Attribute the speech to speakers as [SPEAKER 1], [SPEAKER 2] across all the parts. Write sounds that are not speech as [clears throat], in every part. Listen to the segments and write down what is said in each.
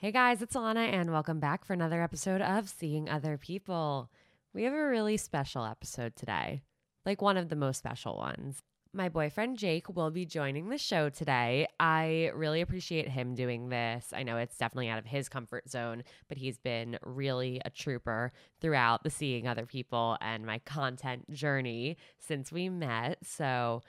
[SPEAKER 1] Hey guys, it's Ilana, and welcome back for another episode of Seeing Other People. We have a really special episode today, like one of the most special ones. My boyfriend Jake will be joining the show today. I really appreciate him doing this. I know it's definitely out of his comfort zone, but he's been really a trooper throughout the Seeing Other People and my content journey since we met. So,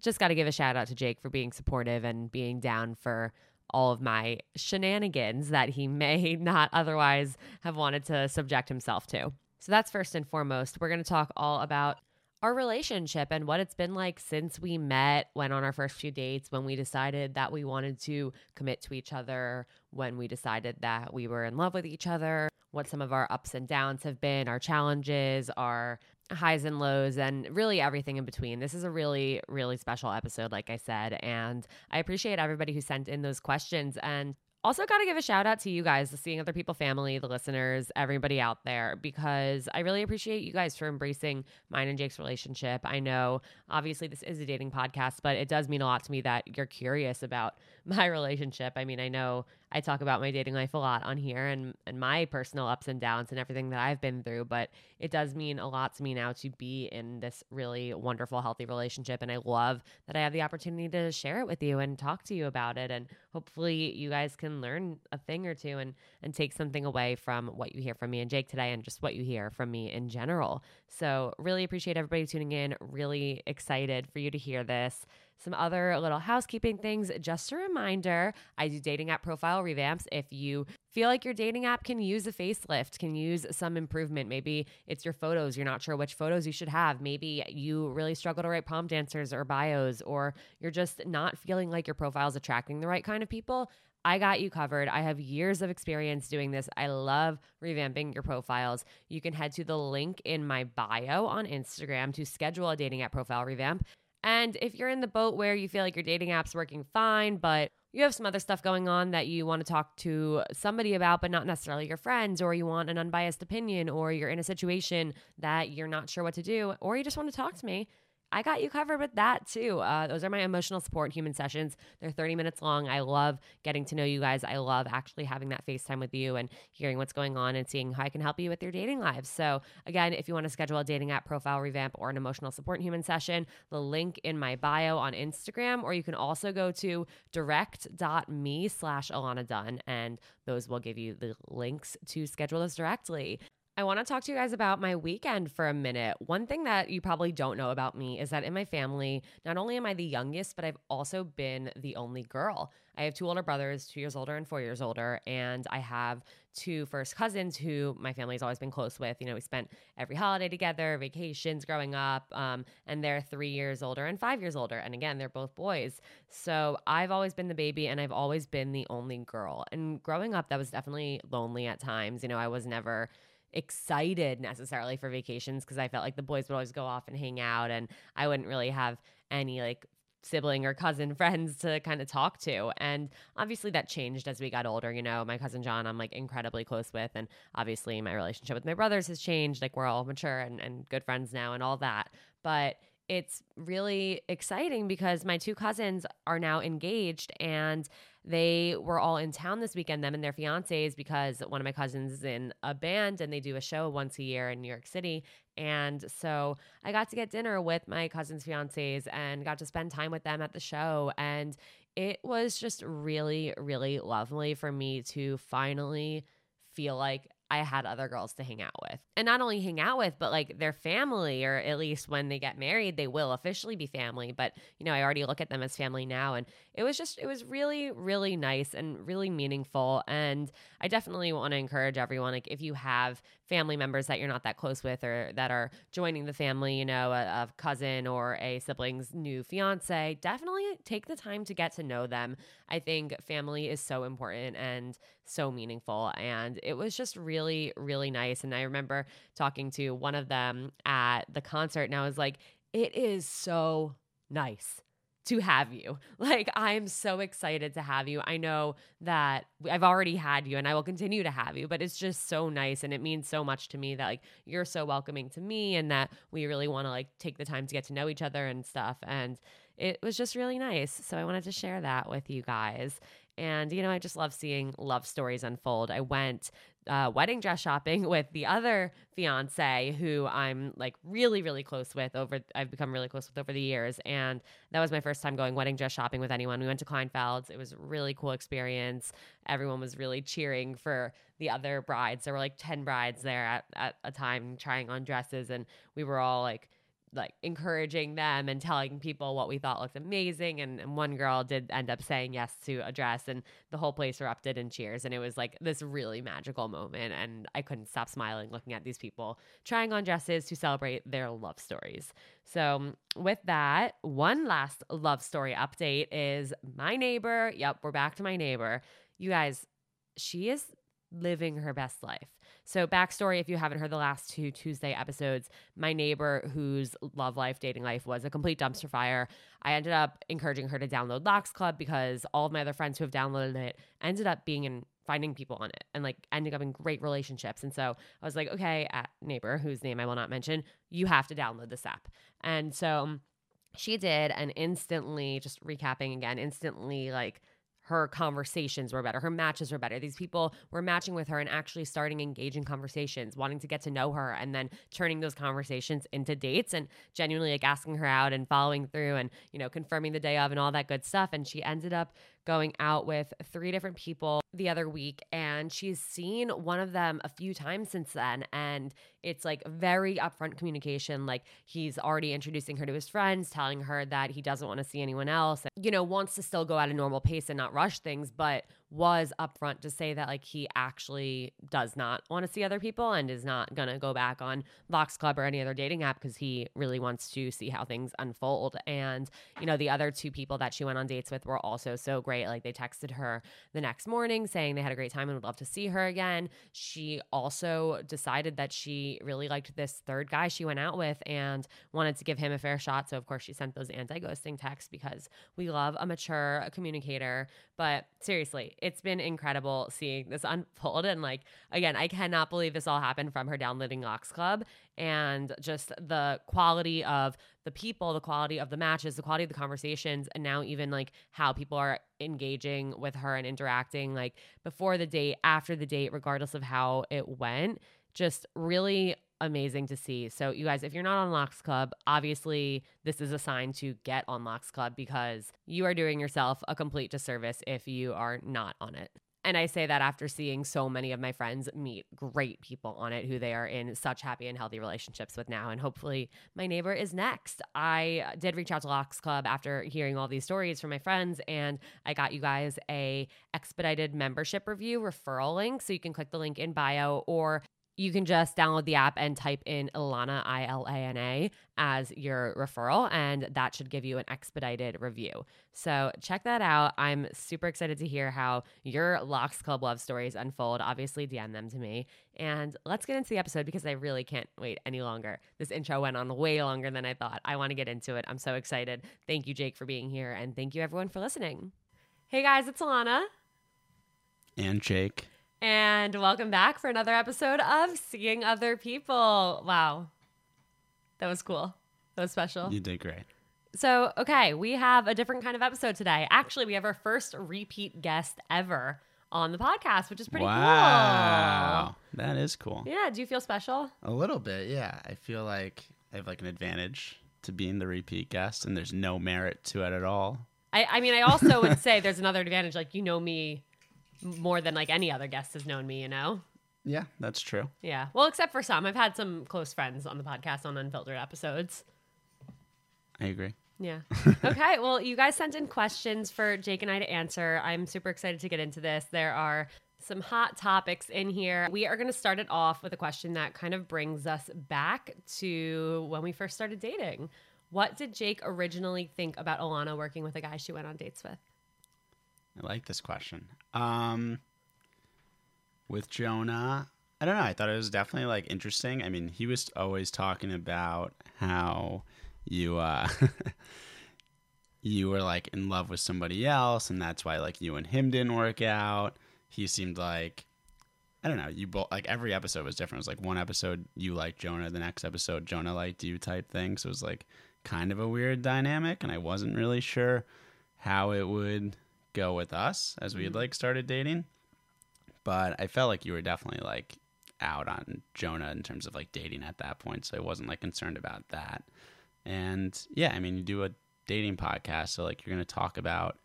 [SPEAKER 1] just got to give a shout out to Jake for being supportive and being down for all of my shenanigans that he may [laughs] not otherwise have wanted to subject himself to. So that's first and foremost. We're going to talk all about our relationship and what it's been like since we met, went on our first few dates, when we decided that we wanted to commit to each other, when we decided that we were in love with each other, what some of our ups and downs have been, our challenges, our highs and lows, and really everything in between. This is a really, really special episode, like I said. And I appreciate everybody who sent in those questions. And also, got to give a shout out to you guys, the Seeing Other People family, the listeners, everybody out there, because I really appreciate you guys for embracing mine and Jake's relationship. I know, obviously, this is a dating podcast, but it does mean a lot to me that you're curious about my relationship. I mean, I know I talk about my dating life a lot on here and, and my personal ups and downs and everything that I've been through, but it does mean a lot to me now to be in this really wonderful, healthy relationship. And I love that I have the opportunity to share it with you and talk to you about it. And hopefully you guys can learn a thing or two and, and take something away from what you hear from me and Jake today and just what you hear from me in general. So really appreciate everybody tuning in. Really excited for you to hear this. Some other little housekeeping things. Just a reminder I do dating app profile revamps. If you feel like your dating app can use a facelift, can use some improvement, maybe it's your photos, you're not sure which photos you should have. Maybe you really struggle to write prom dancers or bios, or you're just not feeling like your profile is attracting the right kind of people. I got you covered. I have years of experience doing this. I love revamping your profiles. You can head to the link in my bio on Instagram to schedule a dating app profile revamp. And if you're in the boat where you feel like your dating app's working fine, but you have some other stuff going on that you want to talk to somebody about, but not necessarily your friends, or you want an unbiased opinion, or you're in a situation that you're not sure what to do, or you just want to talk to me, I got you covered with that too. Uh, those are my emotional support human sessions. They're 30 minutes long. I love getting to know you guys. I love actually having that FaceTime with you and hearing what's going on and seeing how I can help you with your dating lives. So, again, if you want to schedule a dating app profile revamp or an emotional support human session, the link in my bio on Instagram, or you can also go to direct.me slash Ilana Dunn, and those will give you the links to schedule this directly. I want to talk to you guys about my weekend for a minute. One thing that you probably don't know about me is that in my family, not only am I the youngest, but I've also been the only girl. I have two older brothers, two years older and four years older, and I have two first cousins who my family's always been close with. You know, we spent every holiday together, vacations growing up, um, and they're three years older and five years older. And again, they're both boys. So I've always been the baby and I've always been the only girl. And growing up, that was definitely lonely at times. You know, I was never excited necessarily for vacations because I felt like the boys would always go off and hang out and I wouldn't really have any like sibling or cousin [laughs] friends to kind of talk to. And obviously that changed as we got older. You know, my cousin John, I'm like incredibly close with. And obviously my relationship with my brothers has changed. Like we're all mature and, and good friends now and all that. But it's really exciting because my two cousins are now engaged and they were all in town this weekend, them and their fiancés, because one of my cousins is in a band and they do a show once a year in New York City. And so I got to get dinner with my cousin's fiancés and got to spend time with them at the show. And it was just really, really lovely for me to finally feel like I had other girls to hang out with. And not only hang out with, but like their family, or at least when they get married, they will officially be family. But, you know, I already look at them as family now. And it was just, it was really, really nice and really meaningful. And I definitely want to encourage everyone, like, if you have family members that you're not that close with or that are joining the family, you know, a, a cousin or a sibling's new fiance, definitely take the time to get to know them. I think family is so important and so meaningful. And it was just really, really nice. And I remember talking to one of them at the concert, and I was like, it is so nice to have you. [laughs] Like, I'm so excited to have you. I know that I've already had you and I will continue to have you, but it's just so nice. And it means so much to me that, like, you're so welcoming to me and that we really want to, like, take the time to get to know each other and stuff. And it was just really nice. So I wanted to share that with you guys. And, you know, I just love seeing love stories unfold. I went uh, wedding dress shopping [laughs] with the other fiance who I'm like really, really close with over, I've become really close with over the years. And that was my first time going wedding dress shopping with anyone. We went to Kleinfeld's. It was a really cool experience. Everyone was really cheering for the other brides. There were like 10 brides there at, at a time trying on dresses. And we were all like, like encouraging them and telling people what we thought looked amazing. And, and, one girl did end up saying yes to a dress, and the whole place erupted in cheers. And it was like this really magical moment. And I couldn't stop smiling looking at these people trying on dresses to celebrate their love stories. So, with that, one last love story update is my neighbor. Yep, we're back to my neighbor. You guys, she is living her best life. So, backstory if you haven't heard the last two Tuesday episodes, my neighbor whose love life, dating life was a complete dumpster fire, I ended up encouraging her to download Lox Club because all of my other friends who have downloaded it ended up being in finding people on it and like ending up in great relationships. And so I was like, okay, at neighbor, whose name I will not mention, you have to download this app. And so she did, and instantly, just recapping again, instantly like her conversations were better. Her matches were better. These people were matching with her and actually starting engaging conversations, wanting to get to know her, and then turning those conversations into dates and genuinely like asking her out and following through and, you know, confirming the day of and all that good stuff. And she ended up going out with three different people the other week and she's seen one of them a few times since then and it's like very upfront communication like he's already introducing her to his friends telling her that he doesn't want to see anyone else and, you know wants to still go at a normal pace and not rush things but was upfront to say that like he actually does not want to see other people and is not going to go back on Lox Club or any other dating app because he really wants to see how things unfold. And, you know, the other two people that she went on dates with were also so great. Like they texted her the next morning saying they had a great time and would love to see her again. She also decided that she really liked this third guy she went out with and wanted to give him a fair shot. So, of course, she sent those anti ghosting texts because we love a mature communicator. But seriously, it's been incredible seeing this unfold. And like, again, I cannot believe this all happened from her downloading Lox Club and just the quality of the people, the quality of the matches, the quality of the conversations, and now even like how people are engaging with her and interacting like before the date, after the date, regardless of how it went. Just really amazing to see. So, you guys, if you're not on Lox Club, obviously this is a sign to get on Lox Club because you are doing yourself a complete disservice if you are not on it. And I say that after seeing so many of my friends meet great people on it who they are in such happy and healthy relationships with now. And hopefully, my neighbor is next. I did reach out to Lox Club after hearing all these stories from my friends, and I got you guys a expedited membership review referral link. So you can click the link in bio or you can just download the app and type in Ilana, I L A N A, as your referral, and that should give you an expedited review. So check that out. I'm super excited to hear how your Lox Club love stories unfold. Obviously, DM them to me. And let's get into the episode because I really can't wait any longer. This intro went on way longer than I thought. I want to get into it. I'm so excited. Thank you, Jake, for being here, and thank you, everyone, for listening. Hey, guys, it's Ilana.
[SPEAKER 2] And Jake
[SPEAKER 1] and welcome back for another episode of Seeing Other People. Wow. That was cool. That was special.
[SPEAKER 2] You did great.
[SPEAKER 1] So, okay, we have a different kind of episode today. Actually, we have our first repeat guest ever on the podcast, which is pretty cool. wow.
[SPEAKER 2] cool. That is cool.
[SPEAKER 1] Yeah. Do you feel special?
[SPEAKER 2] A little bit, yeah. I feel like I have like an advantage to being the repeat guest, and there's no merit to it at all.
[SPEAKER 1] I, I mean, I also would [laughs] say there's another advantage. Like, you know me more than like any other guest has known me, you know?
[SPEAKER 2] Yeah, that's true.
[SPEAKER 1] Yeah. Well, except for some. I've had some close friends on the podcast on unfiltered episodes.
[SPEAKER 2] I agree.
[SPEAKER 1] Yeah. [laughs] okay. Well, you guys sent in questions for Jake and I to answer. I'm super excited to get into this. There are some hot topics in here. We are going to start it off with a question that kind of brings us back to when we first started dating. What did Jake originally think about Ilana working with a guy she went on dates with?
[SPEAKER 2] I like this question. Um, with Jonah, I don't know. I thought it was definitely like interesting. I mean, he was always talking about how you uh [laughs] you were like in love with somebody else and that's why like you and him didn't work out. He seemed like I don't know, you both like every episode was different. It was like one episode you liked Jonah, the next episode Jonah liked you type thing. So it was like kind of a weird dynamic and I wasn't really sure how it would go with us as we had
[SPEAKER 1] Mhm.
[SPEAKER 2] like started dating. But I felt like you were definitely like out on Jonah in terms of like dating at that point, so I wasn't like concerned about that. And yeah, I mean, you do a dating podcast, so like you're gonna talk about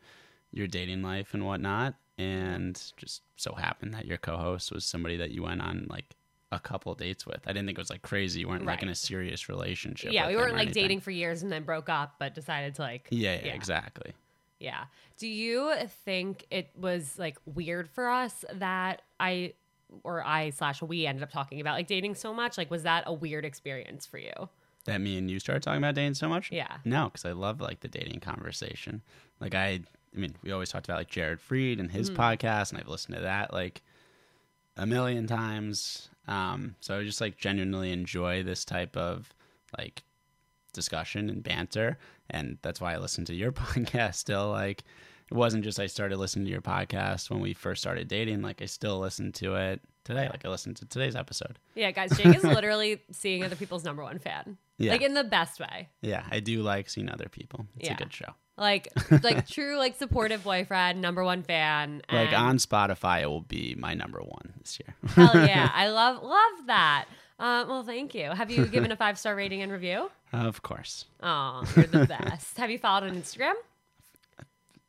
[SPEAKER 2] your dating life and whatnot, and just so happened that your co-host was somebody that you went on like a couple dates with. I didn't think it was like crazy. You weren't like in a serious relationship.
[SPEAKER 1] yeah, we weren't like
[SPEAKER 2] anything.
[SPEAKER 1] dating for years and then broke up, but decided to like
[SPEAKER 2] Yeah, yeah,
[SPEAKER 1] Yeah.
[SPEAKER 2] exactly.
[SPEAKER 1] Yeah. Do you think it was like weird for us that I or I slash we ended up talking about like dating so much? Like, was that a weird experience for you?
[SPEAKER 2] That me and you started talking about dating so much.
[SPEAKER 1] Yeah.
[SPEAKER 2] No, because I love like the dating conversation. Like I, I mean, we always talked about like Jared Freid and his
[SPEAKER 1] Mhm.
[SPEAKER 2] podcast, and I've listened to that like a million times. Um, so I just like genuinely enjoy this type of like discussion and banter, and that's why I listen to your [laughs] podcast still. Like it wasn't just I started listening to your podcast when we first started dating. Like I still listen to it today. Like I listened to today's episode.
[SPEAKER 1] Yeah, guys, Jake is [laughs] literally seeing other people's number one fan.
[SPEAKER 2] Yeah,
[SPEAKER 1] Like in the best way.
[SPEAKER 2] yeah, I do like seeing other people. It's
[SPEAKER 1] Yeah.
[SPEAKER 2] a good show.
[SPEAKER 1] Like [laughs] like true like supportive boyfriend, number one fan.
[SPEAKER 2] Like on Spotify, it will be my number one this year.
[SPEAKER 1] Hell yeah. I love love that. Uh, well, thank you. Have you given a five star rating and review?
[SPEAKER 2] Of course.
[SPEAKER 1] Oh, you're the [laughs] best. Have you followed on Instagram?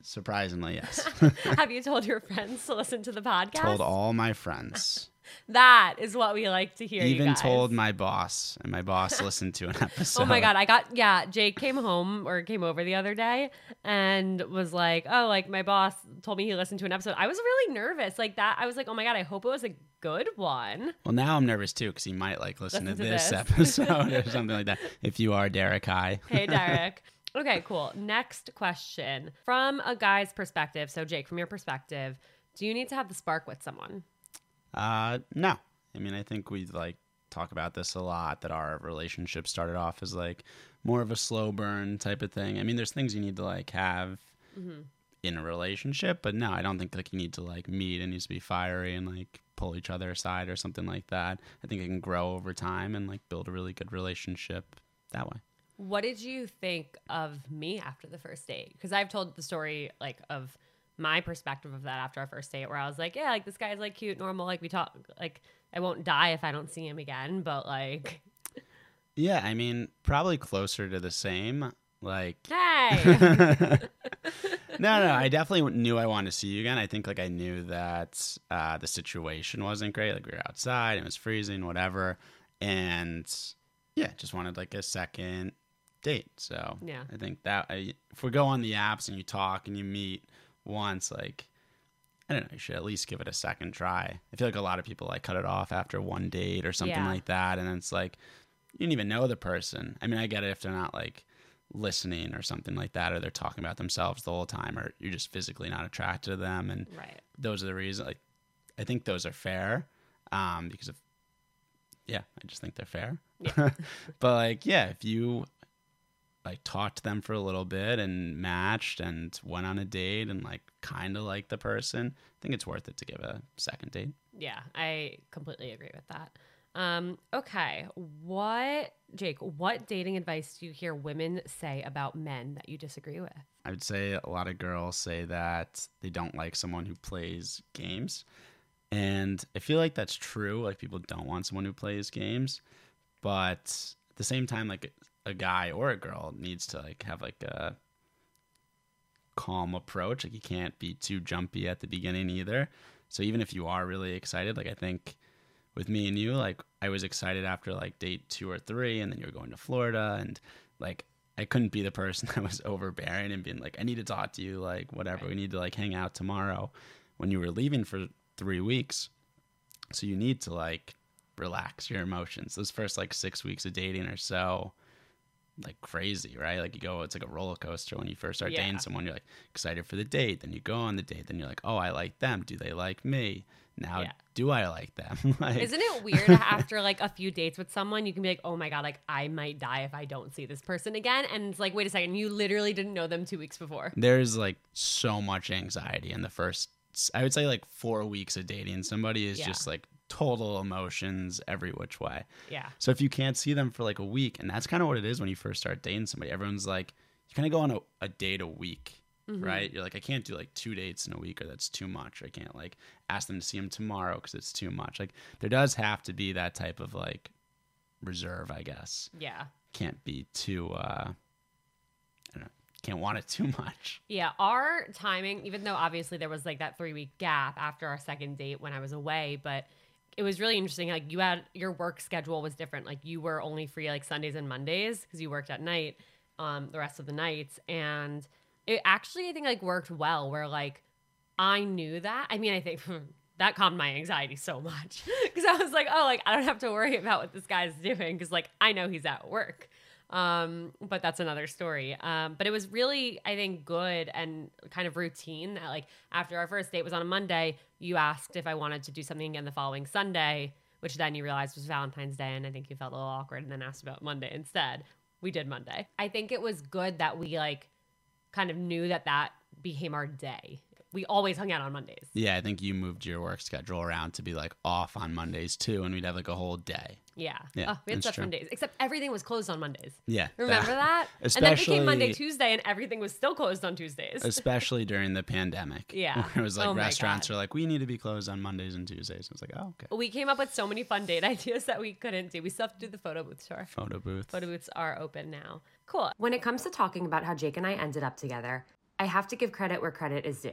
[SPEAKER 2] Surprisingly, yes. [laughs]
[SPEAKER 1] Have you told your friends to listen to the podcast?
[SPEAKER 2] told all my friends.
[SPEAKER 1] That is what we like to hear. you
[SPEAKER 2] Even told my boss, and my boss [laughs] listened to an episode.
[SPEAKER 1] Oh my god, I got yeah. Jake came home or came over the other day and was like, "Oh, like my boss told me he listened to an episode." I was really nervous, like that. I was like, "Oh my god, I hope it was a good one."
[SPEAKER 2] Well, now I'm nervous too because he might like listen,
[SPEAKER 1] Listen
[SPEAKER 2] to,
[SPEAKER 1] to
[SPEAKER 2] this,
[SPEAKER 1] this.
[SPEAKER 2] episode or [laughs] something like that. If you are Derek hi.
[SPEAKER 1] Hey, [laughs] Derek. okay, cool. Next question from a guy's perspective. So, Jake, from your perspective, do you need to have the spark with someone?
[SPEAKER 2] Uh, no. I mean, I think we like talk about this a lot. That our relationship started off as like more of a slow burn type of thing. I mean, there's things you need to like have
[SPEAKER 1] Mhm.
[SPEAKER 2] in a relationship, but no, I don't think like you need to like meet and needs to be fiery and like pull each other aside or something like that. I think it can grow over time and like build a really good relationship that way.
[SPEAKER 1] What did you think of me after the first date? Because I've told the story like of my perspective of that after our first date, where I was like, yeah, like this guy's like cute, normal, like we talk, like I won't die if I don't see him again, but like, [laughs]
[SPEAKER 2] Yeah, I mean, probably closer to the same. Like, [laughs]
[SPEAKER 1] hey, [laughs]
[SPEAKER 2] no, no, I definitely knew I wanted to see you again. I think like I knew that uh, the situation wasn't great. Like we were outside, it was freezing, whatever, and yeah, just wanted like a second date. So
[SPEAKER 1] Yeah.
[SPEAKER 2] I think that I, if we go on the apps and you talk and you meet once, like I don't know, you should at least give it a second try. I feel like a lot of people like cut it off after one date or something
[SPEAKER 1] Yeah.
[SPEAKER 2] like that, and it's like you didn't even know the person. I mean, I get it if they're not like listening or something like that, or they're talking about themselves the whole time, or you're just physically not attracted to them, and
[SPEAKER 1] right,
[SPEAKER 2] those are the reasons. Like, I think those are fair, um, because of yeah, I just think they're fair.
[SPEAKER 1] Yeah. [laughs]
[SPEAKER 2] but like, yeah, if you like talked to them for a little bit and matched and went on a date and like kind of like the person, I think it's worth it to give a second date.
[SPEAKER 1] yeah, I completely agree with that. Um, okay, what, Jake? What dating advice do you hear women say about men that you disagree with?
[SPEAKER 2] I would say a lot of girls say that they don't like someone who plays games. And I feel like that's true. Like people don't want someone who plays games. But at the same time, like a guy or a girl needs to like have like a calm approach. Like you can't be too jumpy at the beginning either. So even if you are really excited, like I think with me and you, like I was excited after like date two or three, and then you were going to Florida, and like I couldn't be the person [laughs] that was overbearing and being like, I need to talk to you, like whatever, we need to like hang out tomorrow. When you were leaving for three weeks, so you need to like relax your emotions. Those first like six weeks of dating or so, like crazy, right? Like you go, it's like a roller coaster when you first start
[SPEAKER 1] Yeah.
[SPEAKER 2] dating someone. You're like excited for the date, then you go on the date, then you're like, oh, I like them. Do they like me? Now,
[SPEAKER 1] Yeah.
[SPEAKER 2] do I like them? [laughs] like,
[SPEAKER 1] Isn't it weird after like a few dates with someone, you can be like, oh my God, like I might die if I don't see this person again. And it's like, wait a second, you literally didn't know them two weeks before.
[SPEAKER 2] there's like so much anxiety in the first i would say like four weeks of dating somebody is
[SPEAKER 1] Yeah.
[SPEAKER 2] just like total emotions every which way
[SPEAKER 1] Yeah.
[SPEAKER 2] so if you can't see them for like a week and that's kind of what it is when you first start dating somebody everyone's like you kind of go on a, a date a week
[SPEAKER 1] Mm-hmm.
[SPEAKER 2] right? You're like, I can't do like two dates in a week or that's too much. I can't like ask them to see them tomorrow because it's too much. Like there does have to be that type of like reserve, I guess.
[SPEAKER 1] Yeah.
[SPEAKER 2] Can't be too, uh, I don't know, can't want it too much.
[SPEAKER 1] Yeah, our timing, even though obviously there was like that three week gap after our second date when I was away, but it was really interesting. Like you had your work schedule was different. Like you were only free like Sundays and Mondays because you worked at night, um, the rest of the nights, and it actually I think like worked well. Where like I knew that. I mean, I think. [laughs] That calmed my anxiety so much [laughs] because I was like, oh, like I don't have to worry about what this guy's doing because like I know he's at work. Um, but that's another story. Um, but it was really, I think, good and kind of routine that like after our first date was on a Monday, you asked if I wanted to do something again the following Sunday, which then you realized was Valentine's Day, and I think you felt a little awkward and then asked about Monday instead. We did Monday. I think it was good that we like kind of knew that that became our day. We always hung out on Mondays.
[SPEAKER 2] Yeah, I think you moved your work schedule around to be like off on Mondays too, and we'd have like a whole day.
[SPEAKER 1] Yeah.
[SPEAKER 2] Yeah,
[SPEAKER 1] oh, we had such fun days. Except everything was closed on Mondays.
[SPEAKER 2] Yeah.
[SPEAKER 1] Remember that? [laughs] and then became Monday, Tuesday, and everything was still closed on Tuesdays. [laughs]
[SPEAKER 2] Especially during the pandemic.
[SPEAKER 1] Yeah. [laughs]
[SPEAKER 2] Where it was like
[SPEAKER 1] Oh
[SPEAKER 2] restaurants are like, we need to be closed on Mondays and Tuesdays. I was like, oh, okay.
[SPEAKER 1] we came up with so many fun date ideas that we couldn't do. We still have to do the photo booth tour.
[SPEAKER 2] Photo booth.
[SPEAKER 1] Photo booths are open now. Cool. When it comes to talking about how Jake and I ended up together, I have to give credit where credit is due.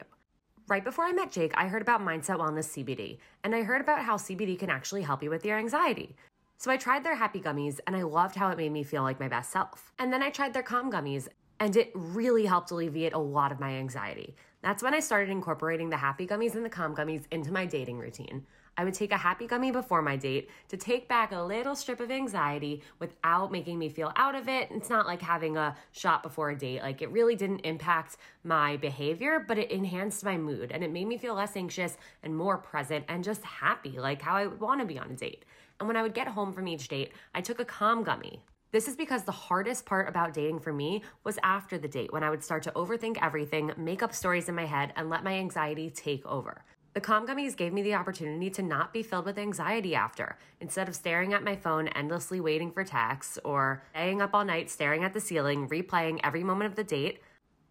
[SPEAKER 1] Right before I met Jake, I heard about Mindset Wellness CBD, and I heard about how CBD can actually help you with your anxiety. So I tried their happy gummies, and I loved how it made me feel like my best self. And then I tried their calm gummies, and it really helped alleviate a lot of my anxiety. That's when I started incorporating the happy gummies and the calm gummies into my dating routine. I would take a happy gummy before my date to take back a little strip of anxiety without making me feel out of it. It's not like having a shot before a date. Like it really didn't impact my behavior, but it enhanced my mood and it made me feel less anxious and more present and just happy, like how I would want to be on a date. And when I would get home from each date, I took a calm gummy. This is because the hardest part about dating for me was after the date when I would start to overthink everything, make up stories in my head, and let my anxiety take over. The calm gummies gave me the opportunity to not be filled with anxiety after. Instead of staring at my phone endlessly waiting for texts or staying up all night staring at the ceiling, replaying every moment of the date,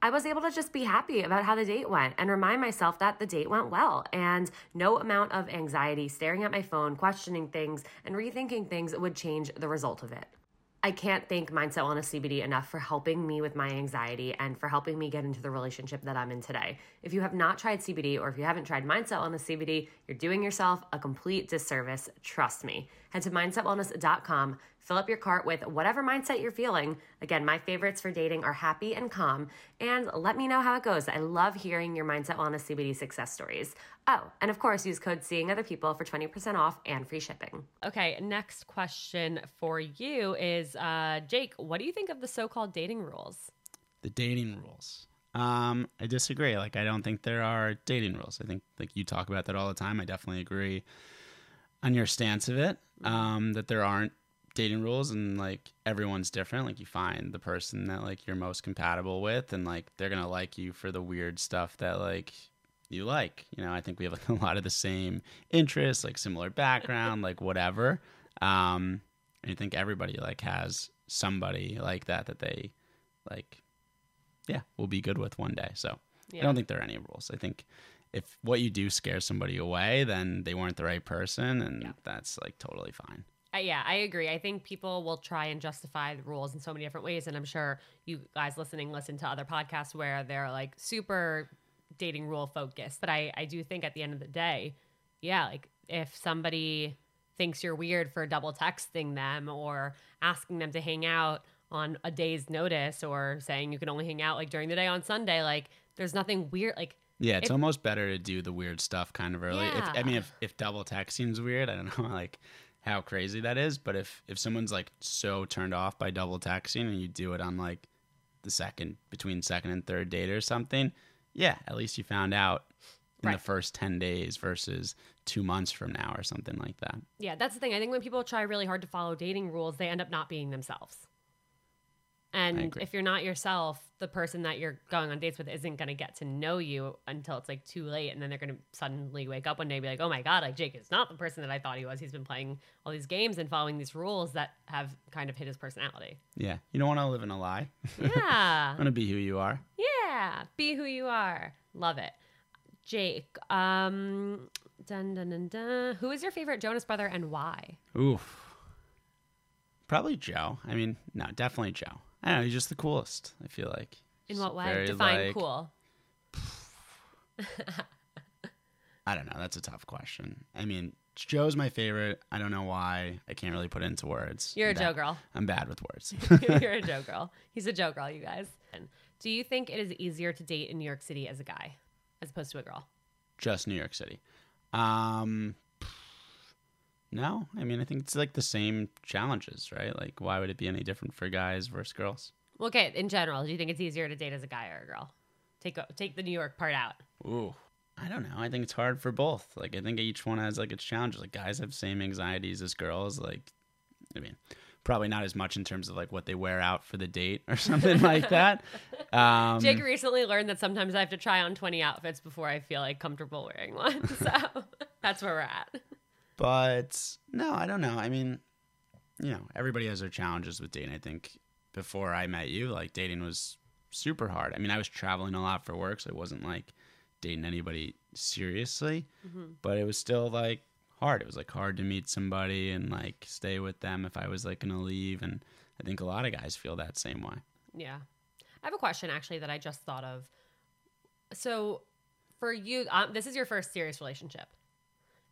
[SPEAKER 1] I was able to just be happy about how the date went and remind myself that the date went well and no amount of anxiety staring at my phone, questioning things, and rethinking things would change the result of it. I can't thank Mindset Wellness CBD enough for helping me with my anxiety and for helping me get into the relationship that I'm in today. If you have not tried CBD or if you haven't tried Mindset Wellness CBD, you're doing yourself a complete disservice. Trust me. Head to mindsetwellness.com, fill up your cart with whatever mindset you're feeling. Again, my favorites for dating are happy and calm, and let me know how it goes. I love hearing your Mindset Wellness CBD success stories. Oh, and of course, use code Seeing Other People for 20% off and free shipping. Okay, next question for you is uh, Jake, what do you think of the so called dating rules?
[SPEAKER 2] the dating rules. Um, I disagree. Like, I don't think there are dating rules. I think, like, you talk about that all the time. I definitely agree on your stance of it. Um, that there aren't dating rules, and like everyone's different. Like, you find the person that like you're most compatible with, and like they're gonna like you for the weird stuff that like you like. You know, I think we have like a lot of the same interests, like similar background, like whatever. Um, and I think everybody like has somebody like that that they like yeah, will be good with one day. So I don't think there are any rules. I think if what you do scares somebody away, then they weren't the right person, and
[SPEAKER 1] Yeah.
[SPEAKER 2] that's like totally fine.
[SPEAKER 1] Uh, yeah, I agree. I think people will try and justify the rules in so many different ways. And I'm sure you guys listening listen to other podcasts where they're like super dating rule focused. But I, I do think at the end of the day, yeah, like if somebody thinks you're weird for double texting them or asking them to hang out on a day's notice or saying you can only hang out like during the day on Sunday, like there's nothing weird. Like,
[SPEAKER 2] Yeah, it's
[SPEAKER 1] If-
[SPEAKER 2] almost better to do the weird stuff kind of early. If, I mean, if, if double text seems weird, I don't [laughs] know like how crazy that is. But if if someone's like so turned off by double texting and you do it on like the second between second and third date or something, yeah, at least you found out in the first ten days versus two months from now or something like that.
[SPEAKER 1] Yeah, that's the thing. I think when people try really hard to follow dating rules, they end up not being themselves. And if you're not yourself, the person that you're going on dates with isn't going to get to know you until it's like too late. And then they're going to suddenly wake up one day and be like, oh my God, like Jake is not the person that I thought he was. He's been playing all these games and following these rules that have kind of hit his personality.
[SPEAKER 2] Yeah, you don't want to live in a lie.
[SPEAKER 1] Yeah. [laughs]
[SPEAKER 2] want to be who you are.
[SPEAKER 1] yeah. Be who you are. Love it. Jake, um, dun, dun, dun, dun. who is your favorite Jonas brother and why?
[SPEAKER 2] Oof. Probably Joe. I mean, no, definitely Joe. I don't know. He's just the coolest. I feel like.
[SPEAKER 1] In
[SPEAKER 2] He's
[SPEAKER 1] what way? Define
[SPEAKER 2] like-
[SPEAKER 1] cool.
[SPEAKER 2] I don't know. That's a tough question. I mean, Joe's my favorite. I don't know why. I can't really put it into words.
[SPEAKER 1] You're a
[SPEAKER 2] I'm
[SPEAKER 1] Joe
[SPEAKER 2] bad-
[SPEAKER 1] girl.
[SPEAKER 2] I'm bad with words. [laughs]
[SPEAKER 1] You're a [laughs] Joe girl. He's a Joe girl, you guys. Do you think it is easier to date in New York City as a guy as opposed to a girl?
[SPEAKER 2] just New York City. Um, no, I mean, I think it's like the same challenges, right? Like, why would it be any different for guys versus girls?
[SPEAKER 1] Well, okay, in general, do you think it's easier to date as a guy or a girl? Take take the New York part out.
[SPEAKER 2] Ooh, I don't know. I think it's hard for both. Like, I think each one has like its challenges. Like, guys have same anxieties as girls. Like, I mean, probably not as much in terms of like what they wear out for the date or [laughs] something like that. [laughs] Um,
[SPEAKER 1] Jake recently learned that sometimes I have to try on 20 outfits before I feel like comfortable wearing one. [laughs] So that's where we're at.
[SPEAKER 2] But no, I don't know. I mean, you know, everybody has their challenges with dating. I think before I met you, like dating was super hard. I mean, I was traveling a lot for work, so it wasn't like dating anybody seriously, but it was still like hard. It was like hard to meet somebody and like stay with them if I was like going to leave. And I think a lot of guys feel that same way.
[SPEAKER 1] Yeah. I have a question actually that I just thought of. So, for you, um, this is your first serious relationship.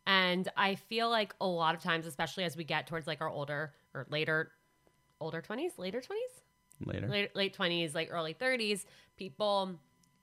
[SPEAKER 1] And I feel like a lot of times, especially as we get towards like our older or later, older 20s, later 20s,
[SPEAKER 2] Later.
[SPEAKER 1] late, late 20s, like early 30s, people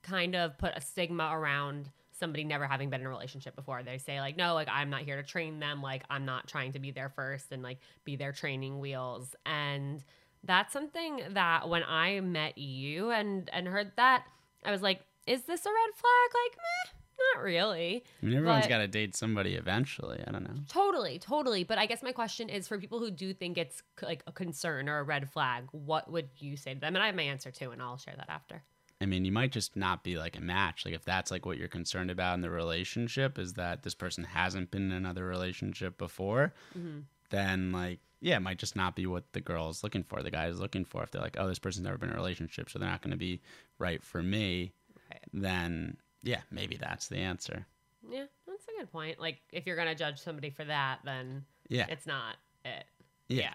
[SPEAKER 1] kind of put a stigma around somebody never having been in a relationship before. They say, like, no, like, I'm not here to train them. Like, I'm not trying to be there first and like be their training wheels. And that's something that when I met you and and heard that, I was like, is this a red flag? Like, meh, not really.
[SPEAKER 2] I mean, everyone's got to date somebody eventually. I don't know.
[SPEAKER 1] Totally, totally. But I guess my question is for people who do think it's c- like a concern or a red flag, what would you say to them? And I have my answer too, and I'll share that after.
[SPEAKER 2] I mean, you might just not be like a match. Like if that's like what you're concerned about in the relationship is that this person hasn't been in another relationship before, mm-hmm. then like yeah, it might just not be what the girl is looking for. The guy is looking for. If they're like, oh, this person's never been in a relationship, so they're not going to be right for me,
[SPEAKER 1] Right.
[SPEAKER 2] then yeah, maybe that's the answer.
[SPEAKER 1] Yeah, that's a good point. Like, if you're gonna judge somebody for that, then
[SPEAKER 2] Yeah,
[SPEAKER 1] it's not it.
[SPEAKER 2] yeah.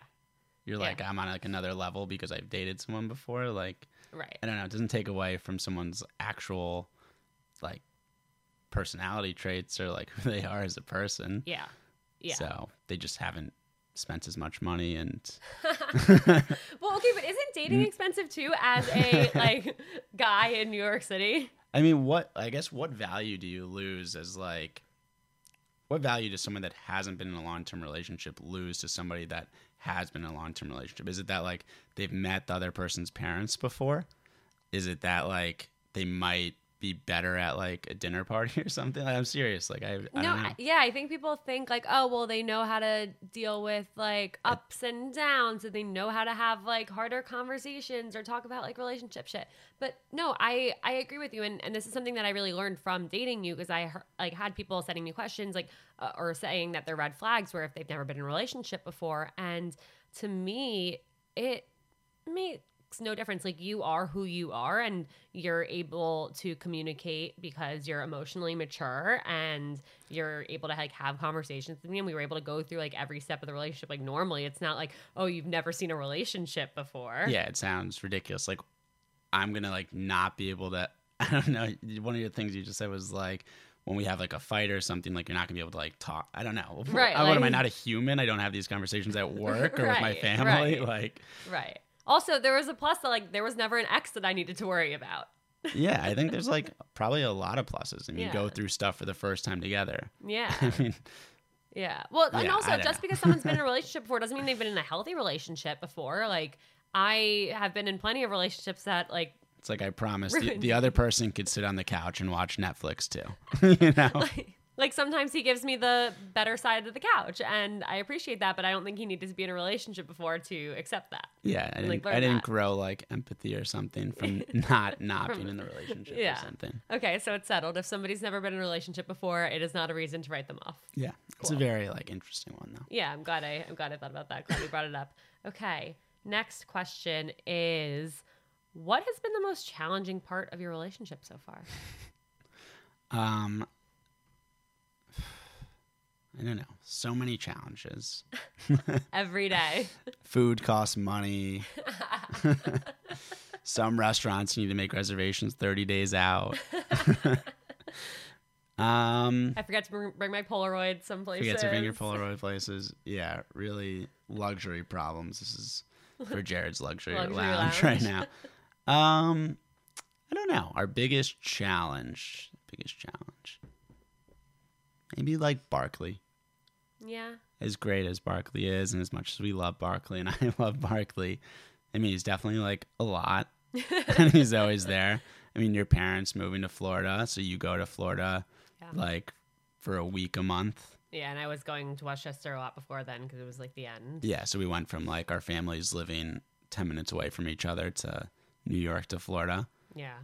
[SPEAKER 2] You're
[SPEAKER 1] Yeah.
[SPEAKER 2] like I'm on like another level because I've dated someone before. Like
[SPEAKER 1] Right.
[SPEAKER 2] I don't know. It doesn't take away from someone's actual like personality traits or like [laughs] who they are as a person.
[SPEAKER 1] Yeah. Yeah.
[SPEAKER 2] So they just haven't spent as much money and [laughs] [laughs]
[SPEAKER 1] well, okay, but isn't dating expensive too as a like guy in New York City?
[SPEAKER 2] I mean what I guess what value do you lose as like what value does someone that hasn't been in a long term relationship lose to somebody that has been in a long term relationship? Is it that like they've met the other person's parents before? Is it that like they might be better at like a dinner party [laughs] or something? Like, I'm serious. Like I, I
[SPEAKER 1] no,
[SPEAKER 2] don't know.
[SPEAKER 1] I- yeah, I think people think like, oh, well, they know how to deal with like ups and downs, and they know how to have like harder conversations or talk about like relationship shit. But no, I I agree with you, and and this is something that I really learned from dating you because I heard, like had people sending me questions like uh, or saying that they're red flags were if they've never been in a relationship before, and to me, it makes no difference. Like you are who you are, and you're able to communicate because you're emotionally mature and you're able to like have conversations with me. And we were able to go through like every step of the relationship. Like normally, it's not like oh you've never seen a relationship before.
[SPEAKER 2] yeah, it sounds ridiculous. Like I'm gonna like not be able to. [laughs] I don't know. One of the things you just said was like when we have like a fight or something, like you're not gonna be able to like talk. I don't know.
[SPEAKER 1] Right,
[SPEAKER 2] I, what am I not a human? I don't have these conversations at work [laughs] or with my family.
[SPEAKER 1] right. [laughs]
[SPEAKER 2] Like,
[SPEAKER 1] Right. Also, there was a plus that like there was never an X that I needed to worry about. [laughs]
[SPEAKER 2] yeah, I think there's like probably a lot of pluses, and you
[SPEAKER 1] Yeah.
[SPEAKER 2] go through stuff for the first time together.
[SPEAKER 1] Yeah. [laughs]
[SPEAKER 2] I mean,
[SPEAKER 1] Yeah. Well, and also just
[SPEAKER 2] know.
[SPEAKER 1] because someone's been in a [laughs] relationship before doesn't mean they've been in a healthy relationship before. Like I have been in plenty of relationships that like
[SPEAKER 2] it's like I promised the, the other person could sit on the couch and watch Netflix too. you know.
[SPEAKER 1] like, like sometimes he gives me the better side of the couch and I appreciate that, but I don't think he needed to be in a relationship before to accept that.
[SPEAKER 2] Yeah, I didn't,
[SPEAKER 1] like,
[SPEAKER 2] I didn't
[SPEAKER 1] that.
[SPEAKER 2] grow like empathy or something from [laughs] not [laughs] not
[SPEAKER 1] From-
[SPEAKER 2] being in the relationship
[SPEAKER 1] Yeah.
[SPEAKER 2] or something.
[SPEAKER 1] Okay, so it's settled. If somebody's never been in a relationship before, it is not a reason to write them off.
[SPEAKER 2] Yeah, it's a very like interesting one though.
[SPEAKER 1] Yeah, I'm glad I I'm glad I thought about that. Glad you brought it up. Okay. Next question is what has been the most challenging part of your relationship so far? [laughs]
[SPEAKER 2] Um, I don't know. So many challenges. [laughs]
[SPEAKER 1] Every day. [laughs]
[SPEAKER 2] Food costs money. [laughs] Some restaurants you need to make reservations 30 days out. um,
[SPEAKER 1] I forgot to bring, bring my Polaroid someplace.
[SPEAKER 2] forget to bring your Polaroid places. Yeah, really luxury problems. This is for Jared's luxury,
[SPEAKER 1] Luxury
[SPEAKER 2] lounge,
[SPEAKER 1] lounge.
[SPEAKER 2] right now. Um, I don't know. Our biggest challenge, biggest challenge, maybe like Barkley.
[SPEAKER 1] Yeah.
[SPEAKER 2] As great as Barkley is, and as much as we love Barkley, and [laughs] I love Barkley, I mean, he's definitely like a lot, and [laughs] [laughs] he's always there. I mean, your parents moving to Florida, so you go to Florida
[SPEAKER 1] Yeah.
[SPEAKER 2] like for a week, a month.
[SPEAKER 1] Yeah, and I was going to Westchester a lot before then because it was like the end.
[SPEAKER 2] Yeah, so we went from like our families living 10 minutes away from each other to New York to Florida.
[SPEAKER 1] Yeah.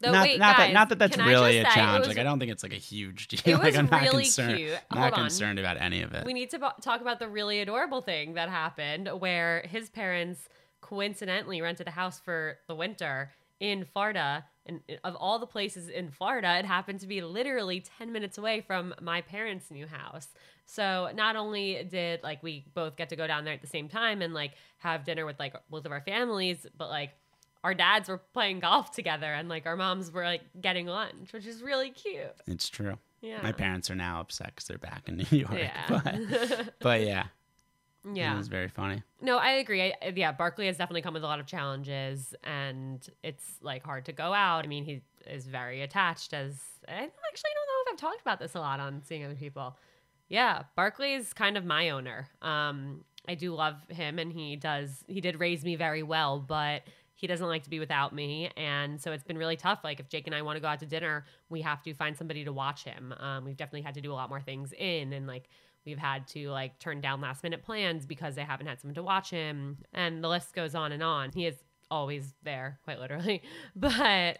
[SPEAKER 1] Though,
[SPEAKER 2] not,
[SPEAKER 1] wait,
[SPEAKER 2] not
[SPEAKER 1] guys,
[SPEAKER 2] that not that that's really a
[SPEAKER 1] say,
[SPEAKER 2] challenge.
[SPEAKER 1] was-
[SPEAKER 2] like I don't think it's like a huge deal. [laughs] Like I'm not
[SPEAKER 1] really
[SPEAKER 2] concerned.
[SPEAKER 1] cute.
[SPEAKER 2] Not
[SPEAKER 1] Hold on.
[SPEAKER 2] concerned about any of it.
[SPEAKER 1] We need to talk about the really adorable thing that happened where his parents coincidentally rented a house for the winter in Florida. And uh, of all the places in Florida, it happened to be literally 10 minutes away from my parents' new house. So not only did like we both get to go down there at the same time and like have dinner with like both of our families, but like our dads were playing golf together and like our moms were like getting lunch, which is really cute.
[SPEAKER 2] it's true.
[SPEAKER 1] Yeah.
[SPEAKER 2] My parents are now upset because they're back in New [laughs] York.
[SPEAKER 1] Yeah.
[SPEAKER 2] But, [laughs] but yeah,
[SPEAKER 1] yeah.
[SPEAKER 2] it was very funny.
[SPEAKER 1] No, I agree. I, yeah, Barkley has definitely come with a lot of challenges, and it's like hard to go out. I mean, he is very attached. As I actually don't know if I've talked about this a lot on seeing other people. Yeah, Barkley is kind of my owner. Um, I do love him, and he does. He did raise me very well, but he doesn't like to be without me, and so it's been really tough. Like if Jake and I want to go out to dinner, we have to find somebody to watch him. Um, we've definitely had to do a lot more things in, and like we've had to like turn down last minute plans because they haven't had someone to watch him, and the list goes on and on. He is always there, quite literally, [laughs] but.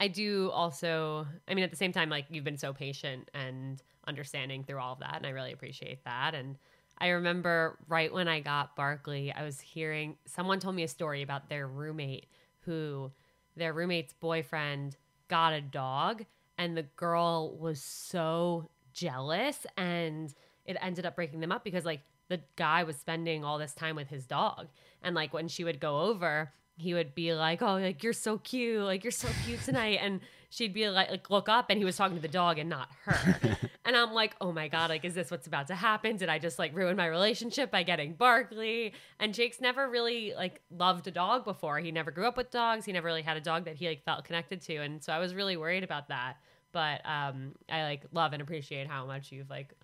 [SPEAKER 1] I do also, I mean, at the same time, like you've been so patient and understanding through all of that, and I really appreciate that. And I remember right when I got Barkley, I was hearing someone told me a story about their roommate who their roommate's boyfriend got a dog, and the girl was so jealous, and it ended up breaking them up because like the guy was spending all this time with his dog, and like when she would go over, he would be like, "Oh, like you're so cute, like you're so cute tonight," and she'd be like, like look up, and he was talking to the dog and not her. [laughs] and I'm like, "Oh my god, like is this what's about to happen? Did I just like ruin my relationship by getting Barkley?" And Jake's never really like loved a dog before. He never grew up with dogs. He never really had a dog that he like felt connected to, and so I was really worried about that. But um, I like love and appreciate how much you've like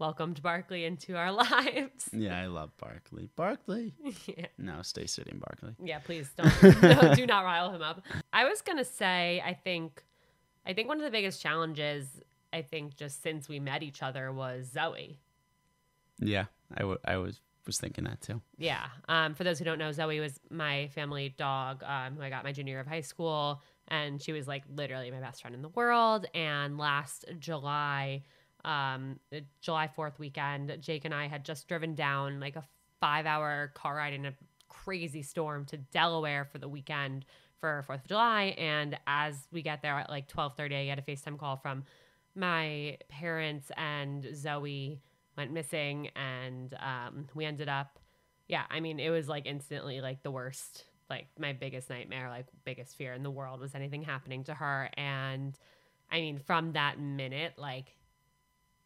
[SPEAKER 1] welcomed Barkley into our [laughs] lives.
[SPEAKER 2] Yeah, I love Barkley. Barkley. [laughs]
[SPEAKER 1] yeah.
[SPEAKER 2] No, stay sitting, Barkley.
[SPEAKER 1] Yeah, please don't. [laughs] no, do not rile him up. I was gonna say, I think, I think one of the biggest challenges, I think, just since we met each other was Zoe.
[SPEAKER 2] Yeah, I, w- I was was thinking that too.
[SPEAKER 1] Yeah. Um, for those who don't know, Zoe was my family dog, um, who I got my junior year of high school, and she was like literally my best friend in the world. And last July, um, July Fourth weekend, Jake and I had just driven down like a five-hour car ride in a crazy storm to Delaware for the weekend for Fourth of July. And as we get there at like twelve thirty, I get a FaceTime call from my parents and Zoe went missing and um, we ended up yeah i mean it was like instantly like the worst like my biggest nightmare like biggest fear in the world was anything happening to her and i mean from that minute like